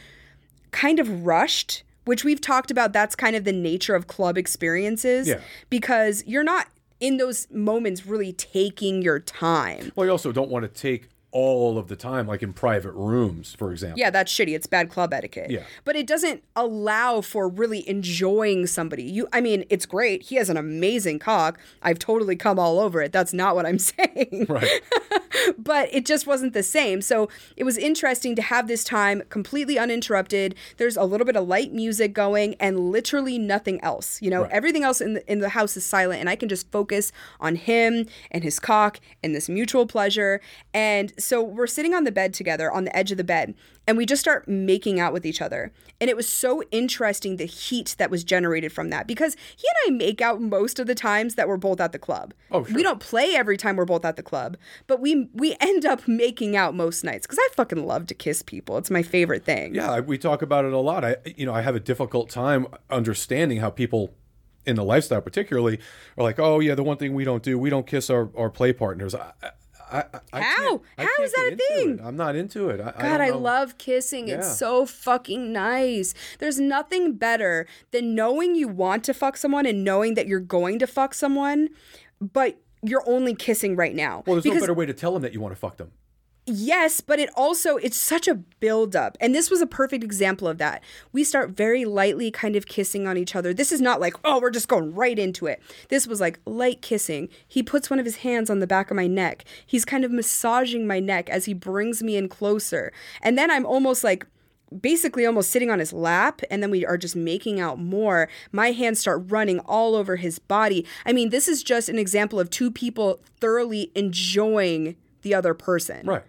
[SPEAKER 1] kind of rushed, which we've talked about. That's kind of the nature of club experiences
[SPEAKER 2] Yeah.
[SPEAKER 1] because you're not in those moments really taking your time.
[SPEAKER 2] Well, you also don't want to take all of the time, like in private rooms, for example.
[SPEAKER 1] Yeah, that's shitty. It's bad club etiquette.
[SPEAKER 2] Yeah.
[SPEAKER 1] But it doesn't allow for really enjoying somebody. You I mean, it's great. He has an amazing cock. I've totally come all over it. That's not what I'm <laughs> saying.
[SPEAKER 2] Right. <laughs>
[SPEAKER 1] but it just wasn't the same. So it was interesting to have this time completely uninterrupted. There's a little bit of light music going and literally nothing else. You know,
[SPEAKER 2] Right.
[SPEAKER 1] everything else in the, in the house is silent and I can just focus on him and his cock and this mutual pleasure. And so we're sitting on the bed together on the edge of the bed and we just start making out with each other. And it was so interesting the heat that was generated from that because he and I make out most of the times that we're both at the club.
[SPEAKER 2] Oh, sure.
[SPEAKER 1] We don't play every time we're both at the club, but we we end up making out most nights because I fucking love to kiss people. It's my favorite thing.
[SPEAKER 2] Yeah, we talk about it a lot. I, you know, I have a difficult time understanding how people in the lifestyle, particularly, are like, "Oh, yeah, the one thing we don't do, we don't kiss our, our play partners." I, I, I,
[SPEAKER 1] How?
[SPEAKER 2] I
[SPEAKER 1] How that a thing?
[SPEAKER 2] it. I'm not into it. I, I
[SPEAKER 1] God, I love kissing. It's so fucking nice. There's nothing better than knowing you want to fuck someone and knowing that you're going to fuck someone, but you're only kissing right now.
[SPEAKER 2] Well, there's
[SPEAKER 1] because
[SPEAKER 2] no better way to tell them that you want to fuck them.
[SPEAKER 1] Yes, but it also it's such a buildup. And this was a perfect example of that. We start very lightly kind of kissing on each other. This is not like, oh, we're just going right into it. This was like light kissing. He puts one of his hands on the back of my neck. He's kind of massaging my neck as he brings me in closer. And then I'm almost like basically almost sitting on his lap and then we are just making out more my hands start running all over his body i mean this is just an example of two people thoroughly enjoying the other person.
[SPEAKER 2] Right.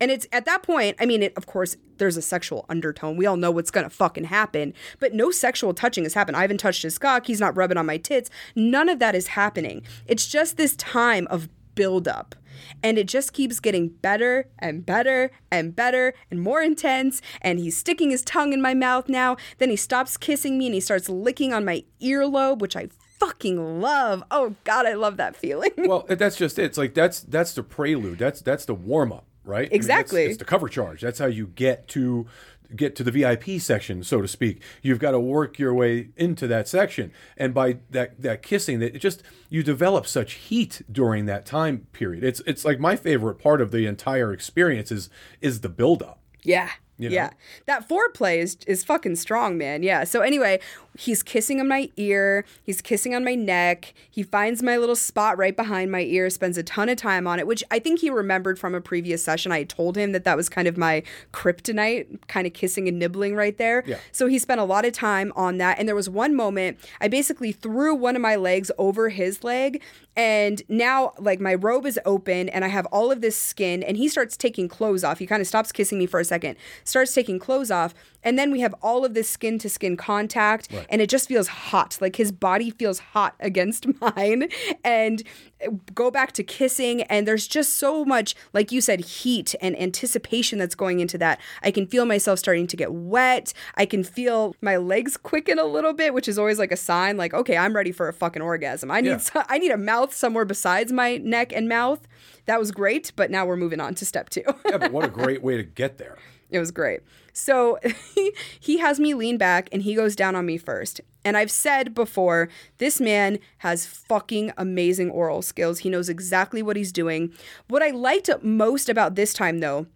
[SPEAKER 1] and it's at that point i mean it, of course there's a sexual undertone. We all know what's gonna fucking happen but no sexual touching has happened. I haven't touched his cock. He's not rubbing on my tits. None of that is happening. It's just this time of buildup. And it just keeps getting better and better and better and more intense. And he's sticking his tongue in my mouth now. Then he stops kissing me and he starts licking on my earlobe, which I fucking love. Oh God, I love that feeling.
[SPEAKER 2] Well, that's just it. It's like that's that's the prelude. That's that's the warm up, right? I mean,
[SPEAKER 1] Exactly.
[SPEAKER 2] it's the cover charge. That's how you get to get to the VIP section, so to speak. You've got to work your way into that section, and by that that kissing, that just you develop such heat during that time period. It's it's like my favorite part of the entire experience is is the build up.
[SPEAKER 1] Yeah.
[SPEAKER 2] know?
[SPEAKER 1] Yeah. That foreplay is, is fucking strong, man. Yeah. So anyway, he's kissing on my ear. He's kissing on my neck. He finds my little spot right behind my ear, spends a ton of time on it, which I think he remembered from a previous session. I told him that that was kind of my kryptonite, kind of kissing and nibbling right there.
[SPEAKER 2] Yeah.
[SPEAKER 1] So he spent a lot of time on that. And there was one moment I basically threw one of my legs over his leg. And now, like, my robe is open and I have all of this skin. And he starts taking clothes off. He kind of stops kissing me for a second, starts taking clothes off. And then we have all of this skin to skin contact. And it just feels hot. Like, his body feels hot <laughs> against mine. And uh, go back to kissing. And there's just so much, like you said, heat and anticipation that's going into that. I can feel myself starting to get wet. I can feel my legs quicken a little bit, which is always like a sign, like, okay, I'm ready for a fucking orgasm. I need,
[SPEAKER 2] Yeah.
[SPEAKER 1] so- I need a mouth somewhere besides my neck and mouth. That was great, but now we're moving on to step two.
[SPEAKER 2] Yeah, but what a <laughs> great way to get there.
[SPEAKER 1] It was great. So <laughs> he has me lean back and he goes down on me first. And I've said before, this man has fucking amazing oral skills. He knows exactly what he's doing. What I liked most about this time, though,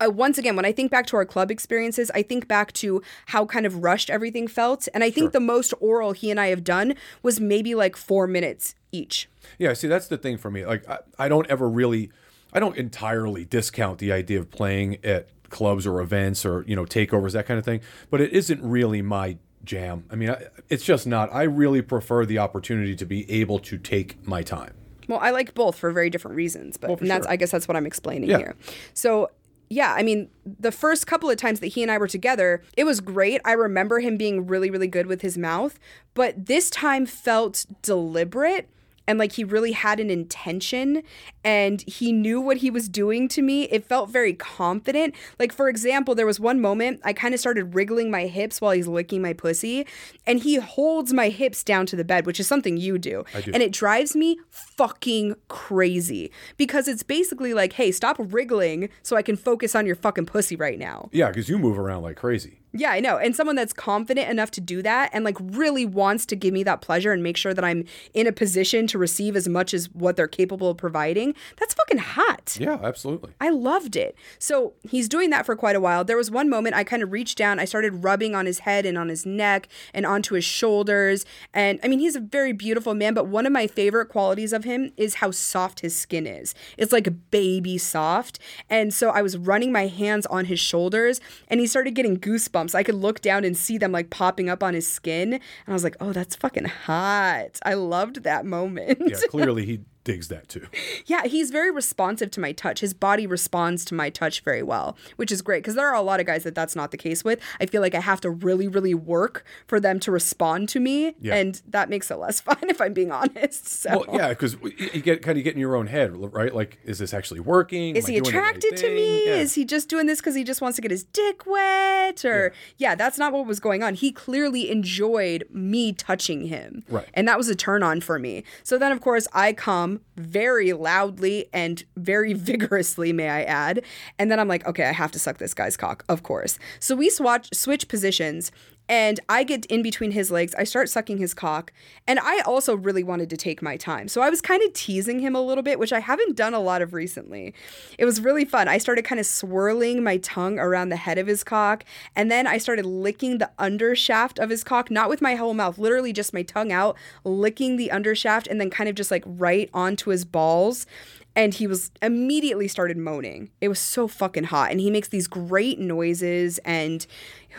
[SPEAKER 1] once again, when I think back to our club experiences, I think back to how kind of rushed everything felt. And I think the most oral he and I have done was maybe like four minutes each.
[SPEAKER 2] Yeah, see, that's the thing for me. Like, I, I don't ever really, I don't entirely discount the idea of playing at clubs or events or you know takeovers that kind of thing. But it isn't really my jam. I mean, it's just not. I really prefer the opportunity to be able to take my time.
[SPEAKER 1] Well, I like both for very different reasons, but and that's
[SPEAKER 2] sure.
[SPEAKER 1] I guess that's what I'm explaining
[SPEAKER 2] Yeah.
[SPEAKER 1] here. So yeah, I mean, the first couple of times that he and I were together, it was great. I remember him being really, really good with his mouth, but this time felt deliberate and like he really had an intention and he knew what he was doing to me. It felt very confident. Like, for example, there was one moment I kind of started wriggling my hips while he's licking my pussy, and he holds my hips down to the bed, which is something you do.
[SPEAKER 2] do.
[SPEAKER 1] And it drives me fucking crazy because it's basically like, hey, stop wriggling so I can focus on your fucking pussy right now.
[SPEAKER 2] Yeah, because you move around like crazy.
[SPEAKER 1] Yeah, I know. And someone that's confident enough to do that and like really wants to give me that pleasure and make sure that I'm in a position to receive as much as what they're capable of providing, that's fucking hot.
[SPEAKER 2] Yeah, absolutely.
[SPEAKER 1] I loved it. So he's doing that for quite a while. There was one moment I kind of reached down, I started rubbing on his head and on his neck and onto his shoulders. And I mean, he's a very beautiful man, but one of my favorite qualities of him is how soft his skin is. It's like baby soft. And so I was running my hands on his shoulders and he started getting goosebumps. I could look down and see them like popping up on his skin. And I was like, oh, that's fucking hot. I loved that moment.
[SPEAKER 2] Yeah, clearly he digs that too.
[SPEAKER 1] Yeah, he's very responsive to my touch. His body responds to my touch very well, which is great because there are a lot of guys that that's not the case with. I feel like I have to really, really work for them to respond to me,
[SPEAKER 2] Yeah.
[SPEAKER 1] and that makes it less <laughs> fun if I'm being honest. So.
[SPEAKER 2] Well, yeah, because you get kind of get in your own head, right? Like, is this actually working?
[SPEAKER 1] Is
[SPEAKER 2] Am
[SPEAKER 1] he
[SPEAKER 2] the right
[SPEAKER 1] attracted to me?
[SPEAKER 2] Yeah.
[SPEAKER 1] Is he just doing this because he just wants to get his dick wet? Or, yeah. that's not what was going on. He clearly enjoyed me touching him.
[SPEAKER 2] Right.
[SPEAKER 1] And that was a turn on for me. So then, of course, I come very loudly and very <laughs> vigorously, may I add. And then I'm like, okay, I have to suck this guy's cock, of course. So we swatch, switch positions. And I get in between his legs. I start sucking his cock. And I also really wanted to take my time. So I was kind of teasing him a little bit, which I haven't done a lot of recently. It was really fun. I started kind of swirling my tongue around the head of his cock. And then I started licking the undershaft of his cock, not with my whole mouth, literally just my tongue out, licking the undershaft and then kind of just like right onto his balls. and he was immediately started moaning. It was so fucking hot. And he makes these great noises and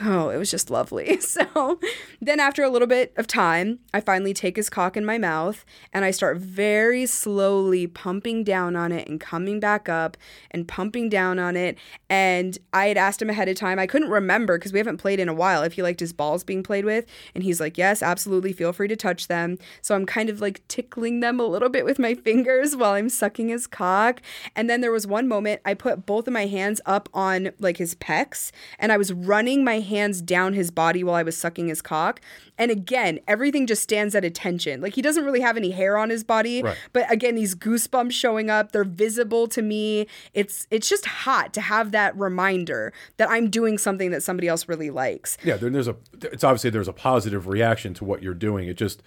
[SPEAKER 1] oh, it was just lovely. <laughs> So then after a little bit of time, I finally take his cock in my mouth and I start very slowly pumping down on it and coming back up and pumping down on it. And I had asked him ahead of time. I couldn't remember because we haven't played in a while if he liked his balls being played with. And he's like, yes, absolutely. Feel free to touch them. So I'm kind of like tickling them a little bit with my <laughs> fingers while I'm sucking his cock. And then there was one moment I put both of my hands up on like his pecs and I was running my hands down his body while I was sucking his cock. And again, everything just stands at attention. Like he doesn't really have any hair on his body,
[SPEAKER 2] Right.
[SPEAKER 1] but again, these goosebumps showing up, they're visible to me. It's it's just hot to have that reminder that I'm doing something that somebody else really likes.
[SPEAKER 2] Yeah, there, there's a. It's obviously there's a positive reaction to what you're doing. It just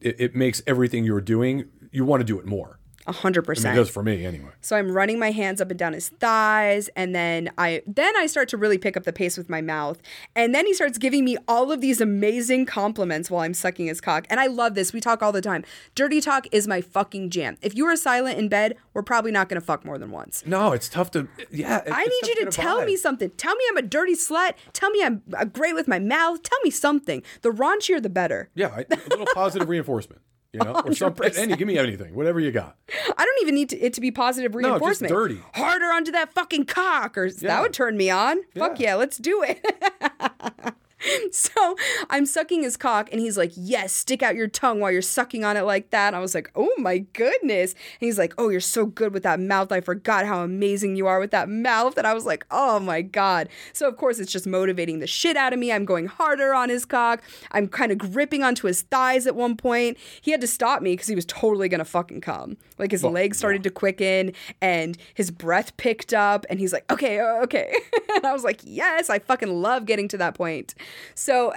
[SPEAKER 2] it, it makes everything you're doing you want to do it more.
[SPEAKER 1] A hundred percent.
[SPEAKER 2] it does for me anyway.
[SPEAKER 1] So I'm running my hands up and down his thighs and then I then I start to really pick up the pace with my mouth. And then he starts giving me all of these amazing compliments while I'm sucking his cock. And I love this. We talk all the time. Dirty talk is my fucking jam. If you are silent in bed, we're probably not going to fuck more than once.
[SPEAKER 2] No, it's tough to. Yeah, it-
[SPEAKER 1] I need you to tell
[SPEAKER 2] vibe.
[SPEAKER 1] me something. Tell me I'm a dirty slut. Tell me I'm uh, great with my mouth. Tell me something. The raunchier, the better.
[SPEAKER 2] Yeah, a little positive <laughs> reinforcement. You know, or <laughs> something. Any, give me anything, whatever you got.
[SPEAKER 1] I don't even need to, it to be positive reinforcement.
[SPEAKER 2] No, just dirty.
[SPEAKER 1] Harder onto that fucking cock, or
[SPEAKER 2] Yeah.
[SPEAKER 1] that would turn me on. Fuck
[SPEAKER 2] Yeah.
[SPEAKER 1] yeah, let's do it. <laughs> <laughs> so I'm sucking his cock, and he's like, "Yes, stick out your tongue while you're sucking on it like that." And I was like, "Oh my goodness!" And he's like, "Oh, you're so good with that mouth. I forgot how amazing you are with that mouth." And I was like, "Oh my god!" So of course it's just motivating the shit out of me. I'm going harder on his cock. I'm kind of gripping onto his thighs at one point. He had to stop me because he was totally gonna fucking come. Like his legs started to quicken and his breath picked up, and he's like, "Okay, okay." <laughs> and I was like, "Yes, I fucking love getting to that point." So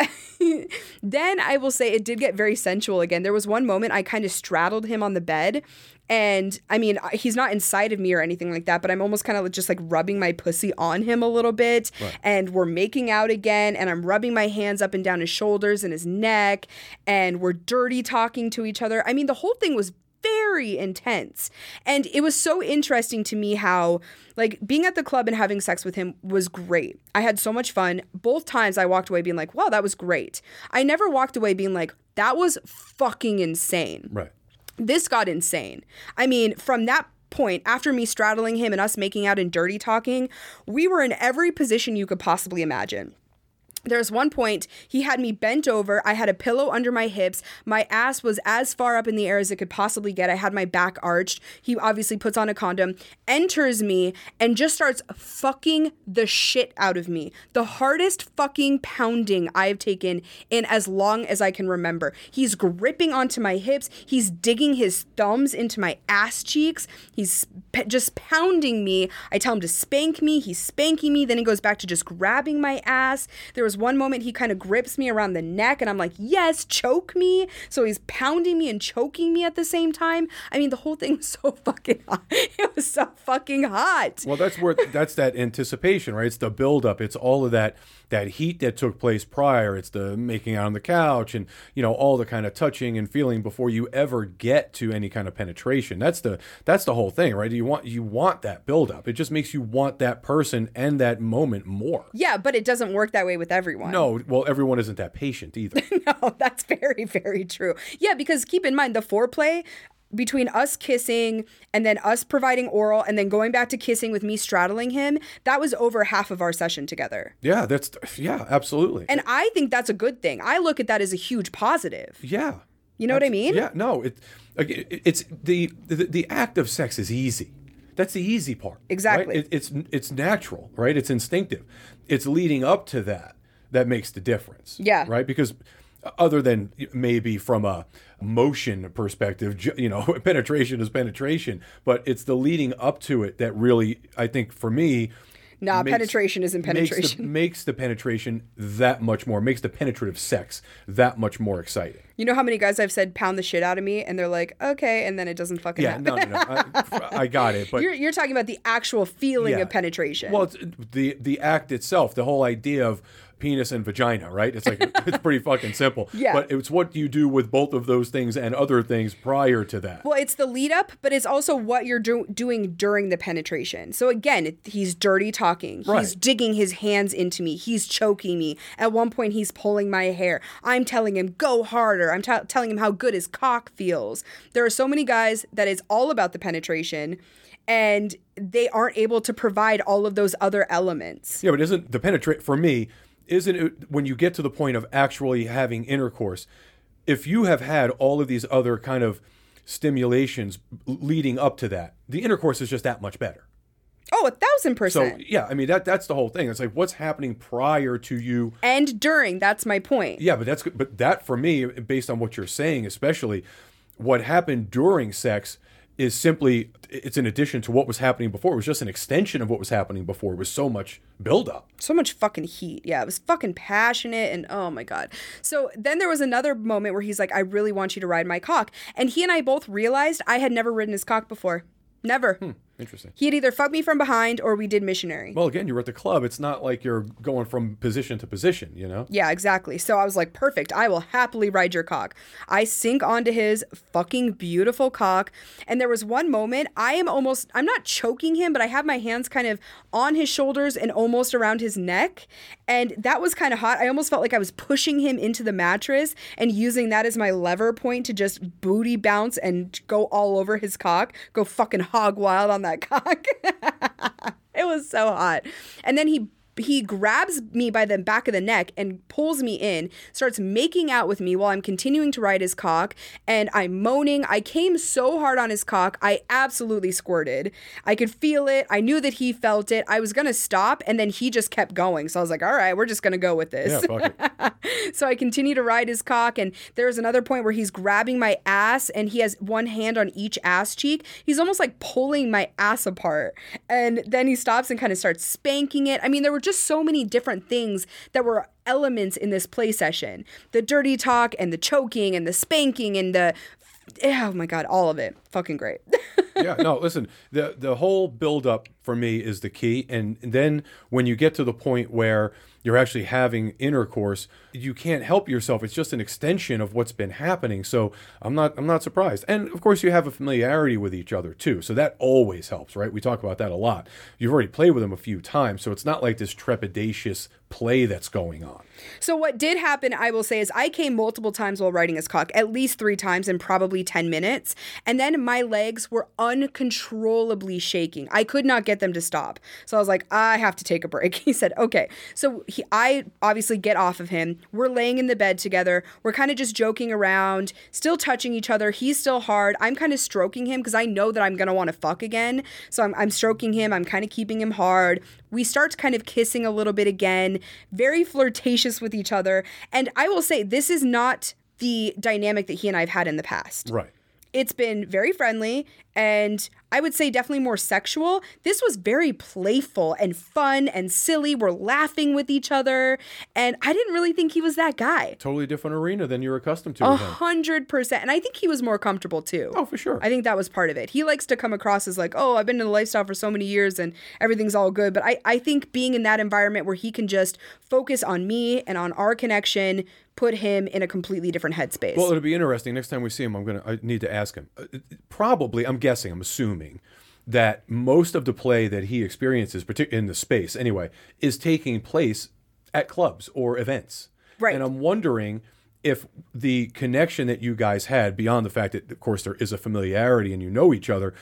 [SPEAKER 1] <laughs> then I will say it did get very sensual again. There was one moment I kind of straddled him on the bed. And I mean, he's not inside of me or anything like that, but I'm almost kind of just like rubbing my pussy on him a little bit. And we're making out again. And I'm rubbing my hands up and down his shoulders and his neck. And we're dirty talking to each other. I mean, the whole thing was very intense. And it was so interesting to me how, like, being at the club and having sex with him was great. I had so much fun. Both times I walked away being like, wow, that was great. I never walked away being like, that was fucking insane.
[SPEAKER 2] Right.
[SPEAKER 1] This got insane. I mean, from that point, after me straddling him and us making out and dirty talking, we were in every position you could possibly imagine. There's one point he had me bent over. I had a pillow under my hips. My ass was as far up in the air as it could possibly get. I had my back arched. He obviously puts on a condom, enters me, and just starts fucking the shit out of me. The hardest fucking pounding I've taken in as long as I can remember. He's gripping onto my hips. He's digging his thumbs into my ass cheeks. He's just pounding me. I tell him to spank me. He's spanking me. Then he goes back to just grabbing my ass. There was one moment he kind of grips me around the neck, and I'm like, yes, choke me. So he's pounding me and choking me at the same time. I mean, the whole thing was <laughs> so fucking hot. It was so fucking hot.
[SPEAKER 2] Well, that's where that's that anticipation, right? It's the buildup. It's all of that that heat that took place prior. It's the making out on the couch, and you know all the kind of touching and feeling before you ever get to any kind of penetration. That's the that's the whole thing, right? You want you want that buildup. It just makes you want that person and that moment more.
[SPEAKER 1] Yeah, but it doesn't work that way with everyone.
[SPEAKER 2] No, well, everyone isn't that patient either. <laughs>
[SPEAKER 1] No, that's very, very true. Yeah, because keep in mind the foreplay between us kissing and then us providing oral and then going back to kissing with me straddling him, that was over half of our session together.
[SPEAKER 2] yeah, that's yeah, absolutely.
[SPEAKER 1] And I think that's a good thing. I look at that as a huge positive.
[SPEAKER 2] Yeah.
[SPEAKER 1] You know what I mean?
[SPEAKER 2] Yeah, no, it, it it's the, the the act of sex is easy. That's the easy part. right?
[SPEAKER 1] Exactly.
[SPEAKER 2] It, it's it's natural, right? It's instinctive. It's leading up to that that makes the difference.
[SPEAKER 1] Yeah.
[SPEAKER 2] Right? Because other than maybe from a motion perspective, you know, <laughs> penetration is penetration, but it's the leading up to it that really I think for me
[SPEAKER 1] Nah,
[SPEAKER 2] makes-
[SPEAKER 1] penetration isn't
[SPEAKER 2] makes the-
[SPEAKER 1] penetration. <laughs>
[SPEAKER 2] Makes the, penetration that much more, makes the penetrative sex that much more exciting.
[SPEAKER 1] You know how many guys I've said pound the shit out of me and they're like, okay, and then it doesn't fucking
[SPEAKER 2] Yeah,
[SPEAKER 1] happen.
[SPEAKER 2] no, no, no. <laughs> I, I got it, but
[SPEAKER 1] You're, you're talking about the actual feeling
[SPEAKER 2] Yeah.
[SPEAKER 1] of penetration.
[SPEAKER 2] Well, it's the the act itself, the whole idea of penis and vagina, right? It's like <laughs> it's pretty fucking simple.
[SPEAKER 1] Yeah.
[SPEAKER 2] But it's what you do with both of those things and other things prior to that.
[SPEAKER 1] Well, it's the lead up, but it's also what you're do- doing during the penetration. So again, he's dirty talking. He's
[SPEAKER 2] Right.
[SPEAKER 1] digging his hands into me. He's choking me. At one point, he's pulling my hair. I'm telling him, go harder. I'm t- telling him how good his cock feels. There are so many guys that it's all about the penetration. And they aren't able to provide all of those other elements.
[SPEAKER 2] Yeah, but isn't the penetrate for me? Isn't it when you get to the point of actually having intercourse? If you have had all of these other kind of stimulations leading up to that, the intercourse is just that much better.
[SPEAKER 1] Oh, a thousand percent.
[SPEAKER 2] So yeah, I mean that that's the whole thing. It's like what's happening prior to you.
[SPEAKER 1] and during, that's my point.
[SPEAKER 2] Yeah, but that's but that for me, based on what you're saying, especially what happened during sex is simply it's an addition to what was happening before. It was just an extension of what was happening before. It was so much buildup.
[SPEAKER 1] so much fucking heat. Yeah, it was fucking passionate and oh my god. So then there was another moment where he's like, I really want you to ride my cock. And he and I both realized I had never ridden his cock before. Never. Hmm.
[SPEAKER 2] Interesting.
[SPEAKER 1] He had either fucked me from behind or we did missionary.
[SPEAKER 2] Well, again, you were at the club. It's not like you're going from position to position, you know?
[SPEAKER 1] Yeah, exactly. So I was like, perfect. I will happily ride your cock. I sink onto his fucking beautiful cock. And there was one moment, I am almost, I'm not choking him, but I have my hands kind of on his shoulders and almost around his neck. And that was kind of hot. I almost felt like I was pushing him into the mattress and using that as my lever point to just booty bounce and go all over his cock, go fucking hog wild on that cock. <laughs> It was so hot. And then he he grabs me by the back of the neck and pulls me in, starts making out with me while I'm continuing to ride his cock, and I'm moaning. I came so hard on his cock, I absolutely squirted. I could feel it. I knew that he felt it. I was gonna stop, and then he just kept going. So I was like, all right, we're just gonna go with
[SPEAKER 2] Yeah,
[SPEAKER 1] this.
[SPEAKER 2] fuck it. <laughs>
[SPEAKER 1] so I continue to ride his cock, and there's another point where he's grabbing my ass, and he has one hand on each ass cheek. He's almost like pulling my ass apart, and then he stops and kind of starts spanking it. I mean, there were just so many different things that were elements in this play session: the dirty talk, and the choking, and the spanking, and the oh my god, all of it, fucking great. <laughs>
[SPEAKER 2] yeah, no, listen, the the whole build up for me is the key. And then when you get to the point where you're actually having intercourse, you can't help yourself. It's just an extension of what's been happening. So I'm not I'm not surprised. And of course you have a familiarity with each other too. So that always helps, right? We talk about that a lot. You've already played with them a few times, so it's not like this trepidatious play that's going on.
[SPEAKER 1] So what did happen, I will say, is I came multiple times while riding his cock, at least three times in probably 10 minutes. And then my legs were uncontrollably shaking. I could not get them to stop. So I was like, I have to take a break. <laughs> He said, okay. So he, I obviously get off of him. We're laying in the bed together. We're kind of just joking around, still touching each other. He's still hard. I'm kind of stroking him because I know that I'm going to want to fuck again. So I'm, I'm stroking him. I'm kind of keeping him hard. We start kind of kissing a little bit again, very flirtatious with each other. And I will say, this is not the dynamic that he and I have had in the past.
[SPEAKER 2] Right.
[SPEAKER 1] It's been very friendly and I would say definitely more sexual. This was very playful and fun and silly. We're laughing with each other. And I didn't really think he was that guy.
[SPEAKER 2] Totally different arena than you're accustomed to
[SPEAKER 1] A hundred percent. And I think he was more comfortable too.
[SPEAKER 2] Oh, for sure.
[SPEAKER 1] I think that was part of it. He likes to come across as like, oh, I've been in the lifestyle for so many years and everything's all good. But I, I think being in that environment where he can just focus on me and on our connection put him in a completely different headspace.
[SPEAKER 2] Well, it'll be interesting. Next time we see him, I'm gonna I need to ask him. Uh, Probably, I'm guessing, I'm assuming that most of the play that he experiences, particularly in the space anyway, is taking place at clubs or events.
[SPEAKER 1] Right.
[SPEAKER 2] And I'm wondering if the connection that you guys had, beyond the fact that, of course, there is a familiarity and you know each other,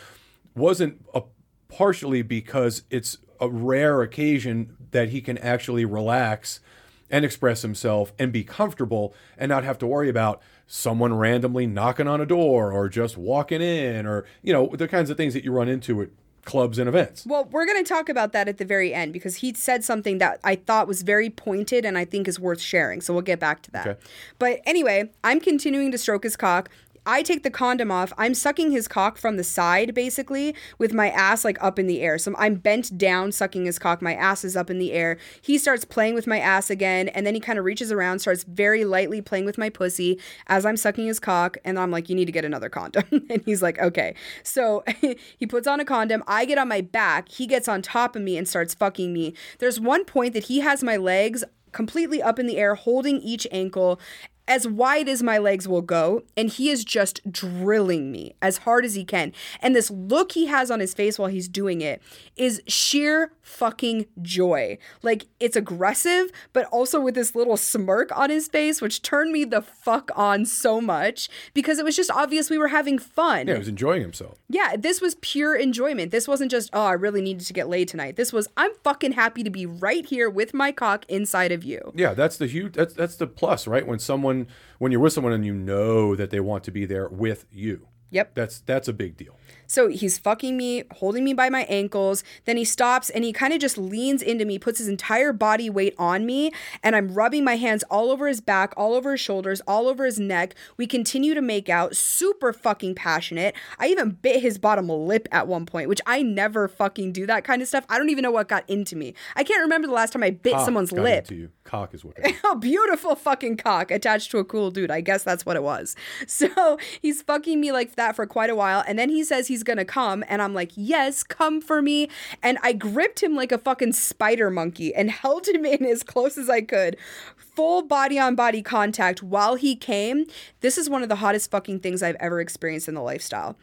[SPEAKER 2] wasn't a, partially because it's a rare occasion that he can actually relax and express himself and be comfortable and not have to worry about someone randomly knocking on a door or just walking in or you know the kinds of things that you run into at clubs and events.
[SPEAKER 1] Well, we're going to talk about that at the very end because he said something that I thought was very pointed and I think is worth sharing. So we'll get back to that.
[SPEAKER 2] Okay.
[SPEAKER 1] But anyway, I'm continuing to stroke his cock. I take the condom off. I'm sucking his cock from the side, basically, with my ass like up in the air. So I'm bent down, sucking his cock. My ass is up in the air. He starts playing with my ass again, and then he kind of reaches around, starts very lightly playing with my pussy as I'm sucking his cock. And I'm like, You need to get another condom. <laughs> and he's like, Okay. So <laughs> he puts on a condom. I get on my back. He gets on top of me and starts fucking me. There's one point that he has my legs completely up in the air, holding each ankle as wide as my legs will go, and he is just drilling me as hard as he can. And this look he has on his face while he's doing it is sheer fucking joy. Like it's aggressive, but also with this little smirk on his face, which turned me the fuck on so much because it was just obvious we were having fun.
[SPEAKER 2] Yeah, he was enjoying himself.
[SPEAKER 1] Yeah, this was pure enjoyment. This wasn't just, oh, I really needed to get laid tonight. This was, I'm fucking happy to be right here with my cock inside of you.
[SPEAKER 2] Yeah, that's the huge that's that's the plus, right? When someone when you're with someone and you know that they want to be there with you.
[SPEAKER 1] Yep.
[SPEAKER 2] That's that's a big deal.
[SPEAKER 1] So he's fucking me, holding me by my ankles. Then he stops and he kind of just leans into me, puts his entire body weight on me, and I'm rubbing my hands all over his back, all over his shoulders, all over his neck. We continue to make out, super fucking passionate. I even bit his bottom lip at one point, which I never fucking do that kind of stuff. I don't even know what got into me. I can't remember the last time I bit
[SPEAKER 2] Cock
[SPEAKER 1] someone's lip.
[SPEAKER 2] Cock is what. <laughs>
[SPEAKER 1] a beautiful fucking cock attached to a cool dude. I guess that's what it was. <laughs> So he's fucking me like that for quite a while. And then he says he's gonna come. And I'm like, yes, come for me. And I gripped him like a fucking spider monkey and <laughs> held him in as close as I could. Full body on body contact while he came. This is one of the hottest fucking things I've ever experienced in the lifestyle.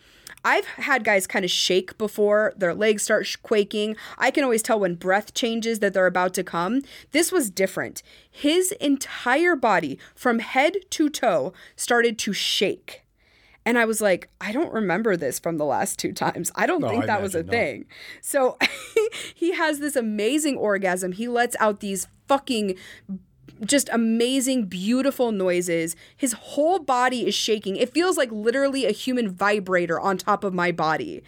[SPEAKER 1] I've had guys kind of shake before, their legs start sh- quaking. I can always tell when breath changes that they're about to come. This was different. His entire body, from head to toe, started to shake. And I was like, I don't remember this from the last two times. I don't
[SPEAKER 2] No,
[SPEAKER 1] think that was a
[SPEAKER 2] not.
[SPEAKER 1] thing. So <laughs> he has this amazing orgasm. He lets out these fucking just amazing, beautiful noises. His whole body is shaking. It feels like literally a human vibrator on top of my body.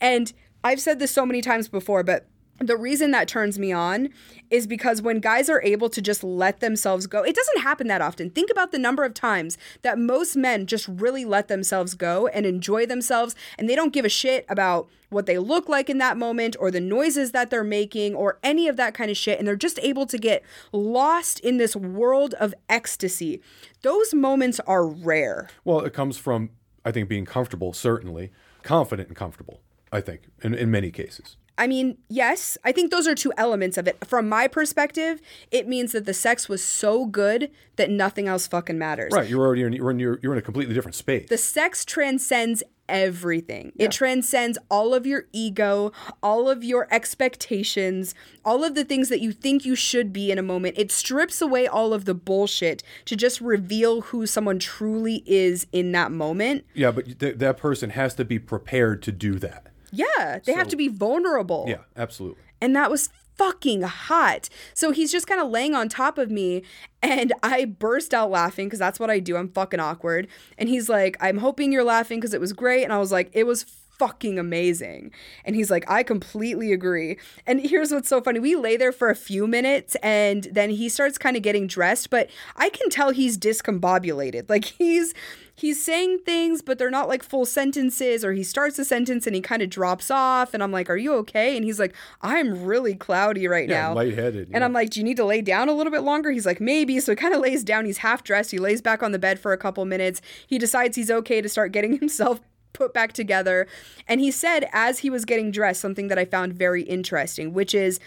[SPEAKER 1] And I've said this so many times before, but the reason that turns me on is because when guys are able to just let themselves go, it doesn't happen that often. Think about the number of times that most men just really let themselves go and enjoy themselves, and they don't give a shit about what they look like in that moment or the noises that they're making or any of that kind of shit. And they're just able to get lost in this world of ecstasy. Those moments are rare.
[SPEAKER 2] Well, it comes from I think being comfortable, certainly confident and comfortable. I think in in many cases.
[SPEAKER 1] I mean, yes, I think those are two elements of it. From my perspective, it means that the sex was so good that nothing else fucking matters.
[SPEAKER 2] Right, you're already in, you're in your, you're in a completely different space.
[SPEAKER 1] The sex transcends everything. It transcends all of your ego, all of your expectations, all of the things that you think you should be in a moment. It strips away all of the bullshit to just reveal who someone truly is in that moment.
[SPEAKER 2] yeah, but th- that person has to be prepared to do that.
[SPEAKER 1] Yeah, they have to be vulnerable.
[SPEAKER 2] Yeah, absolutely.
[SPEAKER 1] and that was fucking hot. So he's just kind of laying on top of me and I burst out laughing because that's what I do. I'm fucking awkward. And he's like, I'm hoping you're laughing because it was great. And I was like, it was fucking amazing. And he's like, I completely agree. And here's what's so funny. We lay there for a few minutes and then he starts kind of getting dressed, but I can tell he's discombobulated. Like he's he's saying things, but they're not like full sentences, or he starts a sentence and he kind of drops off. And I'm like, Are you okay? And he's like, I'm really cloudy right
[SPEAKER 2] Yeah,
[SPEAKER 1] now.
[SPEAKER 2] lightheaded.
[SPEAKER 1] And I'm like, Do you need to lay down a little bit longer? He's like, Maybe. So he kind of lays down. He's half dressed. He lays back on the bed for a couple minutes. He decides he's okay to start getting <laughs> himself put back together. And he said, as he was getting dressed, something that I found very interesting, which is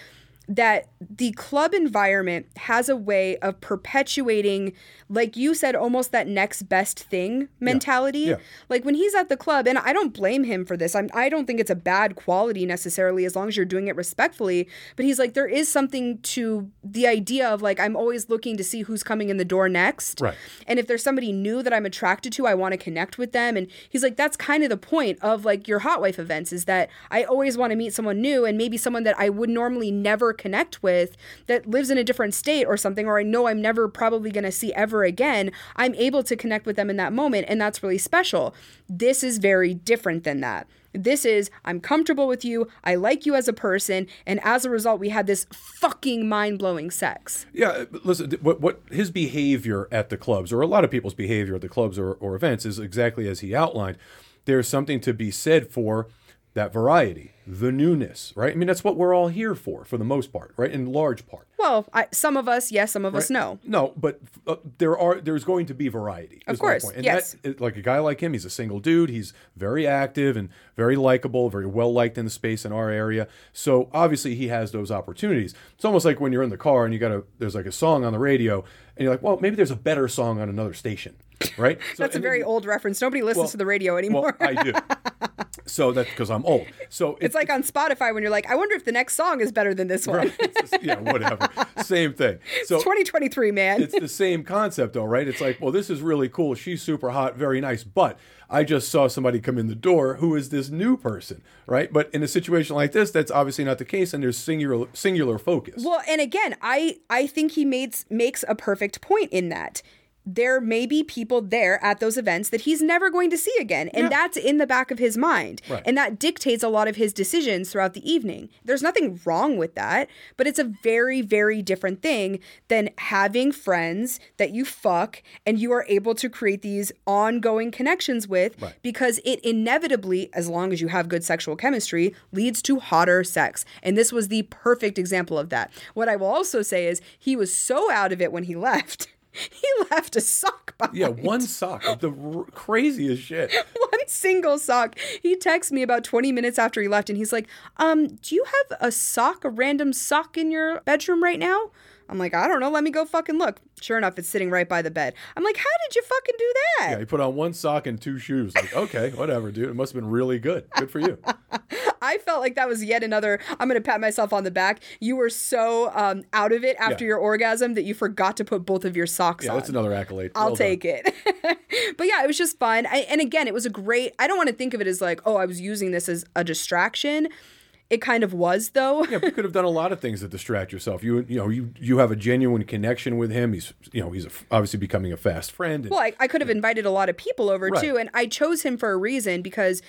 [SPEAKER 1] that the club environment has a way of perpetuating, like you said, almost that next best thing mentality.
[SPEAKER 2] Yeah.
[SPEAKER 1] Like when he's at the club, and I don't blame him for this. I'm, I don't think it's a bad quality necessarily, as long as you're doing it respectfully. But he's like, there is something to the idea of like, I'm always looking to see who's coming in the door next.
[SPEAKER 2] Right.
[SPEAKER 1] And if there's somebody new that I'm attracted to, I want to connect with them. And he's like, that's kind of the point of like your hot wife events is that I always want to meet someone new and maybe someone that I would normally never connect with that lives in a different state or something, or I know I'm never probably going to see ever again. I'm able to connect with them in that moment. And that's really special. This is very different than that. This is, I'm comfortable with you. I like you as a person. And as a result, we had this fucking mind blowing sex.
[SPEAKER 2] Yeah, listen, what what his behavior at the clubs, or a lot of people's behavior at the clubs or, or events, is exactly as he outlined. There's something to be said for that variety, the newness, right? I mean, that's what we're all here for, for the most part, right? In large part.
[SPEAKER 1] Well, I, some of us, yes, some of us, no.
[SPEAKER 2] No, but uh, there are there's going to be variety.
[SPEAKER 1] Of course, yes.
[SPEAKER 2] that- like a guy like him, he's a single dude. He's very active and very likable, very well liked in the space in our area. So obviously he has those opportunities. It's almost like when you're in the car and you got a there's like a song on the radio and you're like, well, maybe there's a better song on another station, right? <laughs> So,
[SPEAKER 1] That's a
[SPEAKER 2] and then
[SPEAKER 1] very old reference. Nobody listens
[SPEAKER 2] well-
[SPEAKER 1] to the radio anymore.
[SPEAKER 2] Well, I do. <laughs> So that's because I'm old. So
[SPEAKER 1] it's like on Spotify when you're like, I wonder if the next song is better than this one.
[SPEAKER 2] Right. It's just- yeah, whatever. <laughs> Same thing. So
[SPEAKER 1] 2023, man.
[SPEAKER 2] it's the same concept though, right? It's like, well, this is really cool. She's super hot, very nice, but I just saw somebody come in the door who is this new person, right? But in a situation like this, that's obviously not the case, and there's singular singular focus.
[SPEAKER 1] Well, and again, I I think he makes makes a perfect point in that. There may be people there at those events that he's never going to see again, and
[SPEAKER 2] Yeah.
[SPEAKER 1] that's in the back of his mind.
[SPEAKER 2] Right.
[SPEAKER 1] And that dictates a lot of his decisions throughout the evening. There's nothing wrong with that, but it's a very, very different thing than having friends that you fuck and you are able to create these ongoing connections with
[SPEAKER 2] Right.
[SPEAKER 1] because it inevitably, as long as you have good sexual chemistry, leads to hotter sex. And this was the perfect example of that. What I will also say is he was so out of it when he <laughs> left. <laughs> He left a sock behind.
[SPEAKER 2] yeah, one sock, the r- craziest shit. <laughs>
[SPEAKER 1] one single sock. He texts me about 20 minutes after he left and he's like, um, do you have a sock, a random sock in your bedroom right now? I'm like, I don't know. Let me go fucking look. Sure enough, it's sitting right by the bed. I'm like, how did you fucking do that?
[SPEAKER 2] Yeah, he put on one sock and two shoes. Like, okay, whatever, dude. It must have been really good. Good for you. <laughs>
[SPEAKER 1] I felt like that was yet another. I'm going to pat myself on the back. You were so um, out of it after
[SPEAKER 2] Yeah.
[SPEAKER 1] your orgasm that you forgot to put both of your socks
[SPEAKER 2] Yeah,
[SPEAKER 1] on.
[SPEAKER 2] Yeah, that's another accolade.
[SPEAKER 1] I'll
[SPEAKER 2] Well done.
[SPEAKER 1] take it. <laughs> but yeah, it was just fun. I, and again, it was a great. I don't want to think of it as like, oh, I was using this as a distraction. It kind of was though.
[SPEAKER 2] Yeah, you could have done a lot of things to distract yourself. You you know you you have a genuine connection with him. He's you know he's a, obviously becoming a fast friend. And,
[SPEAKER 1] Well, I, I could have invited a lot of people over
[SPEAKER 2] Right.
[SPEAKER 1] too, and I chose him for a reason because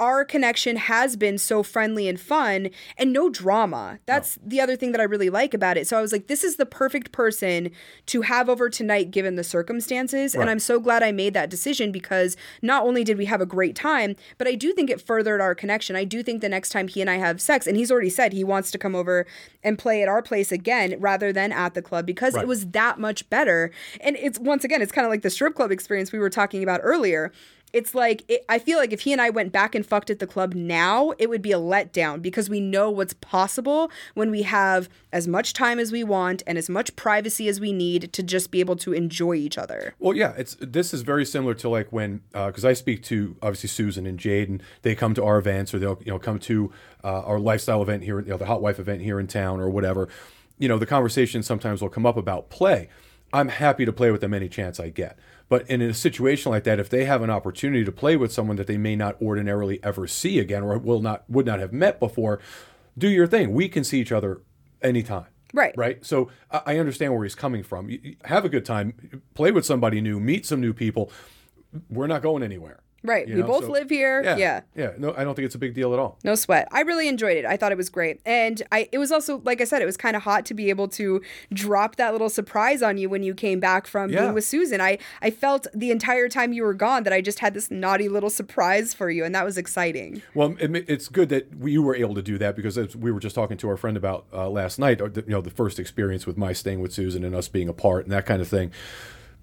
[SPEAKER 1] our connection has been so friendly and fun and no drama. That's the other thing that I really like about it. So I was like, this is the perfect person to have over tonight given the circumstances. And I'm so glad I made that decision because not only did we have a great time, but I do think it furthered our connection. I do think the next time he and I have sex, and he's already said he wants to come over and play at our place again rather than at the club because
[SPEAKER 2] Right.
[SPEAKER 1] it was that much better. And it's once again, it's kind of like the strip club experience we were talking about earlier. It's like it, I feel like if he and I went back and fucked at the club now, it would be a letdown because we know what's possible when we have as much time as we want and as much privacy as we need to just be able to enjoy each other.
[SPEAKER 2] Well, yeah, it's this is very similar to like when because I speak to obviously Susan and Jade, and they come to our events or they'll you know come to uh, our lifestyle event here, you know, the Hot Wife event here in town or whatever. You know, the conversation sometimes will come up about play. I'm happy to play with them any chance I get. But in a situation like that, if they have an opportunity to play with someone that they may not ordinarily ever see again or will not would not have met before, do your thing. We can see each other anytime.
[SPEAKER 1] Right.
[SPEAKER 2] Right. So I understand where he's coming from. Have a good time, play with somebody new, meet some new people. We're not going anywhere.
[SPEAKER 1] Right.
[SPEAKER 2] You
[SPEAKER 1] we
[SPEAKER 2] know,
[SPEAKER 1] both
[SPEAKER 2] so-
[SPEAKER 1] live here.
[SPEAKER 2] Yeah.
[SPEAKER 1] yeah.
[SPEAKER 2] Yeah. No, I don't think it's a big deal at all.
[SPEAKER 1] No sweat. I really enjoyed it. I thought it was great. And I it was also like I said it was kind of hot to be able to drop that little surprise on you when you came back from
[SPEAKER 2] Yeah.
[SPEAKER 1] being with Susan. I I felt the entire time you were gone that I just had this naughty little surprise for you and that was exciting.
[SPEAKER 2] Well, it, it's good that we- you were able to do that because as we were just talking to our friend about uh, last night, you know, the first experience with my staying with Susan and us being apart and that kind of thing.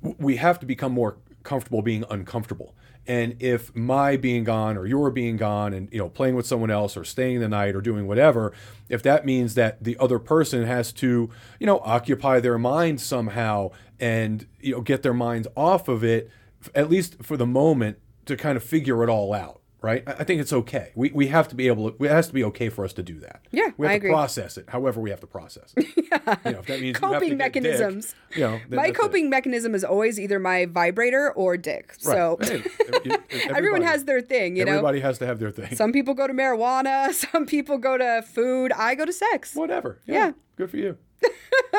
[SPEAKER 2] We have to become more comfortable being uncomfortable. And if my being gone or your being gone and you know playing with someone else or staying the night or doing whatever, if that means that the other person has to, you know, occupy their mind somehow and you know get their minds off of it at least for the moment to kind of figure it all out right i think it's okay we, we have to be able to it has to be okay for us to do that
[SPEAKER 1] Yeah,
[SPEAKER 2] we have
[SPEAKER 1] I
[SPEAKER 2] to
[SPEAKER 1] agree.
[SPEAKER 2] process it however we have to process it yeah. <laughs> you know if that means you
[SPEAKER 1] Coping
[SPEAKER 2] dick,
[SPEAKER 1] mechanisms.
[SPEAKER 2] you know then
[SPEAKER 1] my
[SPEAKER 2] that's it.
[SPEAKER 1] coping mechanism is always either my vibrator or dick.
[SPEAKER 2] Right.
[SPEAKER 1] So
[SPEAKER 2] every- <laughs>
[SPEAKER 1] everyone has their thing, you know.
[SPEAKER 2] everybody has to have their thing
[SPEAKER 1] Some people go to marijuana, <laughs> some people go to food. I go to sex.
[SPEAKER 2] whatever
[SPEAKER 1] Yeah.
[SPEAKER 2] good for you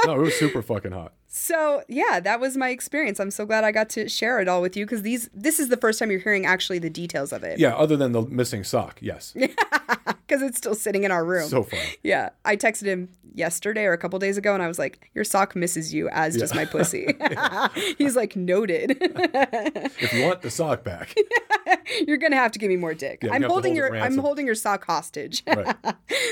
[SPEAKER 2] no it was super fucking hot
[SPEAKER 1] So yeah, that was my experience. I'm so glad I got to share it all with you because these this is the first time you're hearing actually the details of it.
[SPEAKER 2] yeah other than the missing sock yes <laughs>
[SPEAKER 1] because it's still sitting in our room.
[SPEAKER 2] So fun.
[SPEAKER 1] Yeah, I texted him yesterday or a couple days ago, and I was like, "Your sock misses you, as does my pussy." <laughs> <laughs> He's like, "Noted." <laughs>
[SPEAKER 2] If you want the sock back,
[SPEAKER 1] You're gonna have to give me more dick.
[SPEAKER 2] you
[SPEAKER 1] I'm holding
[SPEAKER 2] hold
[SPEAKER 1] your I'm holding your sock hostage.
[SPEAKER 2] right.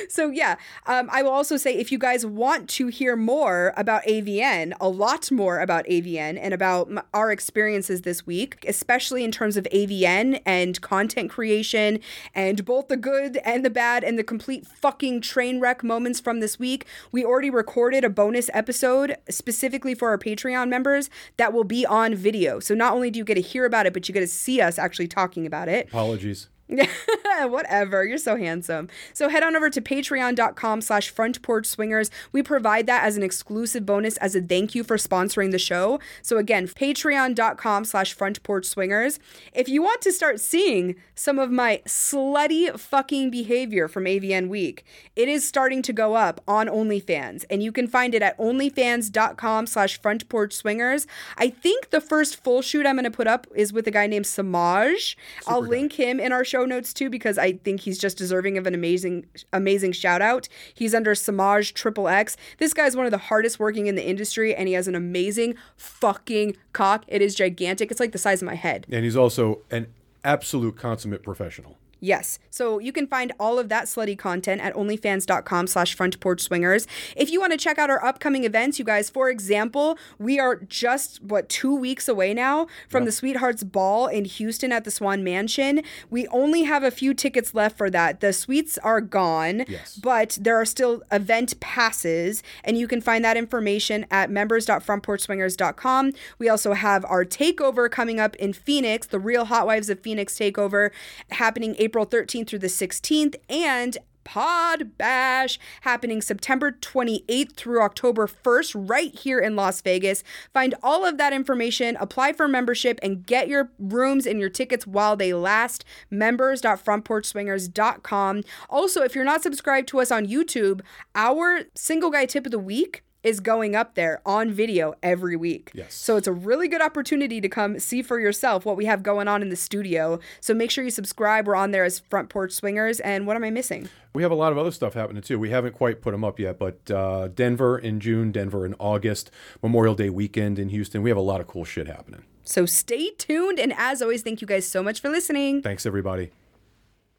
[SPEAKER 1] so yeah, um, I will also say if you guys want to hear more about AVN, a lot more about AVN and about our experiences this week, especially in terms of AVN and content creation and both the good and the bad and the complete fucking train wreck moments from this week, we already recorded a bonus episode specifically for our Patreon members that will be on video. So not only do you get to hear about it, but you get to see us actually talking about it.
[SPEAKER 2] Apologies. <laughs>
[SPEAKER 1] Whatever. You're so handsome. So head on over to patreon.com slash front porch swingers. We provide that as an exclusive bonus as a thank you for sponsoring the show. So again, patreon.com slash front porch swingers. If you want to start seeing some of my slutty fucking behavior from AVN week, it is starting to go up on OnlyFans. And you can find it at onlyfans.com slash front porch swingers. I think the first full shoot I'm going to put up is with a guy named Samaj. I'll
[SPEAKER 2] guy.
[SPEAKER 1] link him in our show notes too because I think he's just deserving of an amazing, amazing shout out. He's under Samaj Triple X. This guy's one of the hardest working in the industry and he has an amazing fucking cock. It is gigantic. It's like the size of my head.
[SPEAKER 2] And he's also an absolute consummate professional.
[SPEAKER 1] Yes. So you can find all of that slutty content at onlyfans.com slash front porch swingers. If you want to check out our upcoming events, you guys, for example, we are just, what, two weeks away now from the Sweethearts Ball in Houston at the Swan Mansion. We only have a few tickets left for that. The suites are gone,
[SPEAKER 2] Yes.
[SPEAKER 1] but there are still event passes, and you can find that information at members.frontporchswingers.com. We also have our takeover coming up in Phoenix, the Real Hot Wives of Phoenix takeover, happening April 13th through the 16th, and Pod Bash happening September 28th through October 1st, right here in Las Vegas. Find all of that information, apply for membership, and get your rooms and your tickets while they last. Members.frontporchswingers.com. Also, if you're not subscribed to us on YouTube, our single guy tip of the week is going up there on video every week.
[SPEAKER 2] Yes.
[SPEAKER 1] So it's a really good opportunity to come see for yourself what we have going on in the studio. So make sure you subscribe. We're on there as Front Porch Swingers. And what am I missing?
[SPEAKER 2] We have a lot of other stuff happening too. We haven't quite put them up yet, but uh, Denver in June, Denver in August, Memorial Day weekend in Houston. We have a lot of cool shit happening.
[SPEAKER 1] So stay tuned. And as always, thank you guys so much for listening.
[SPEAKER 2] Thanks, everybody.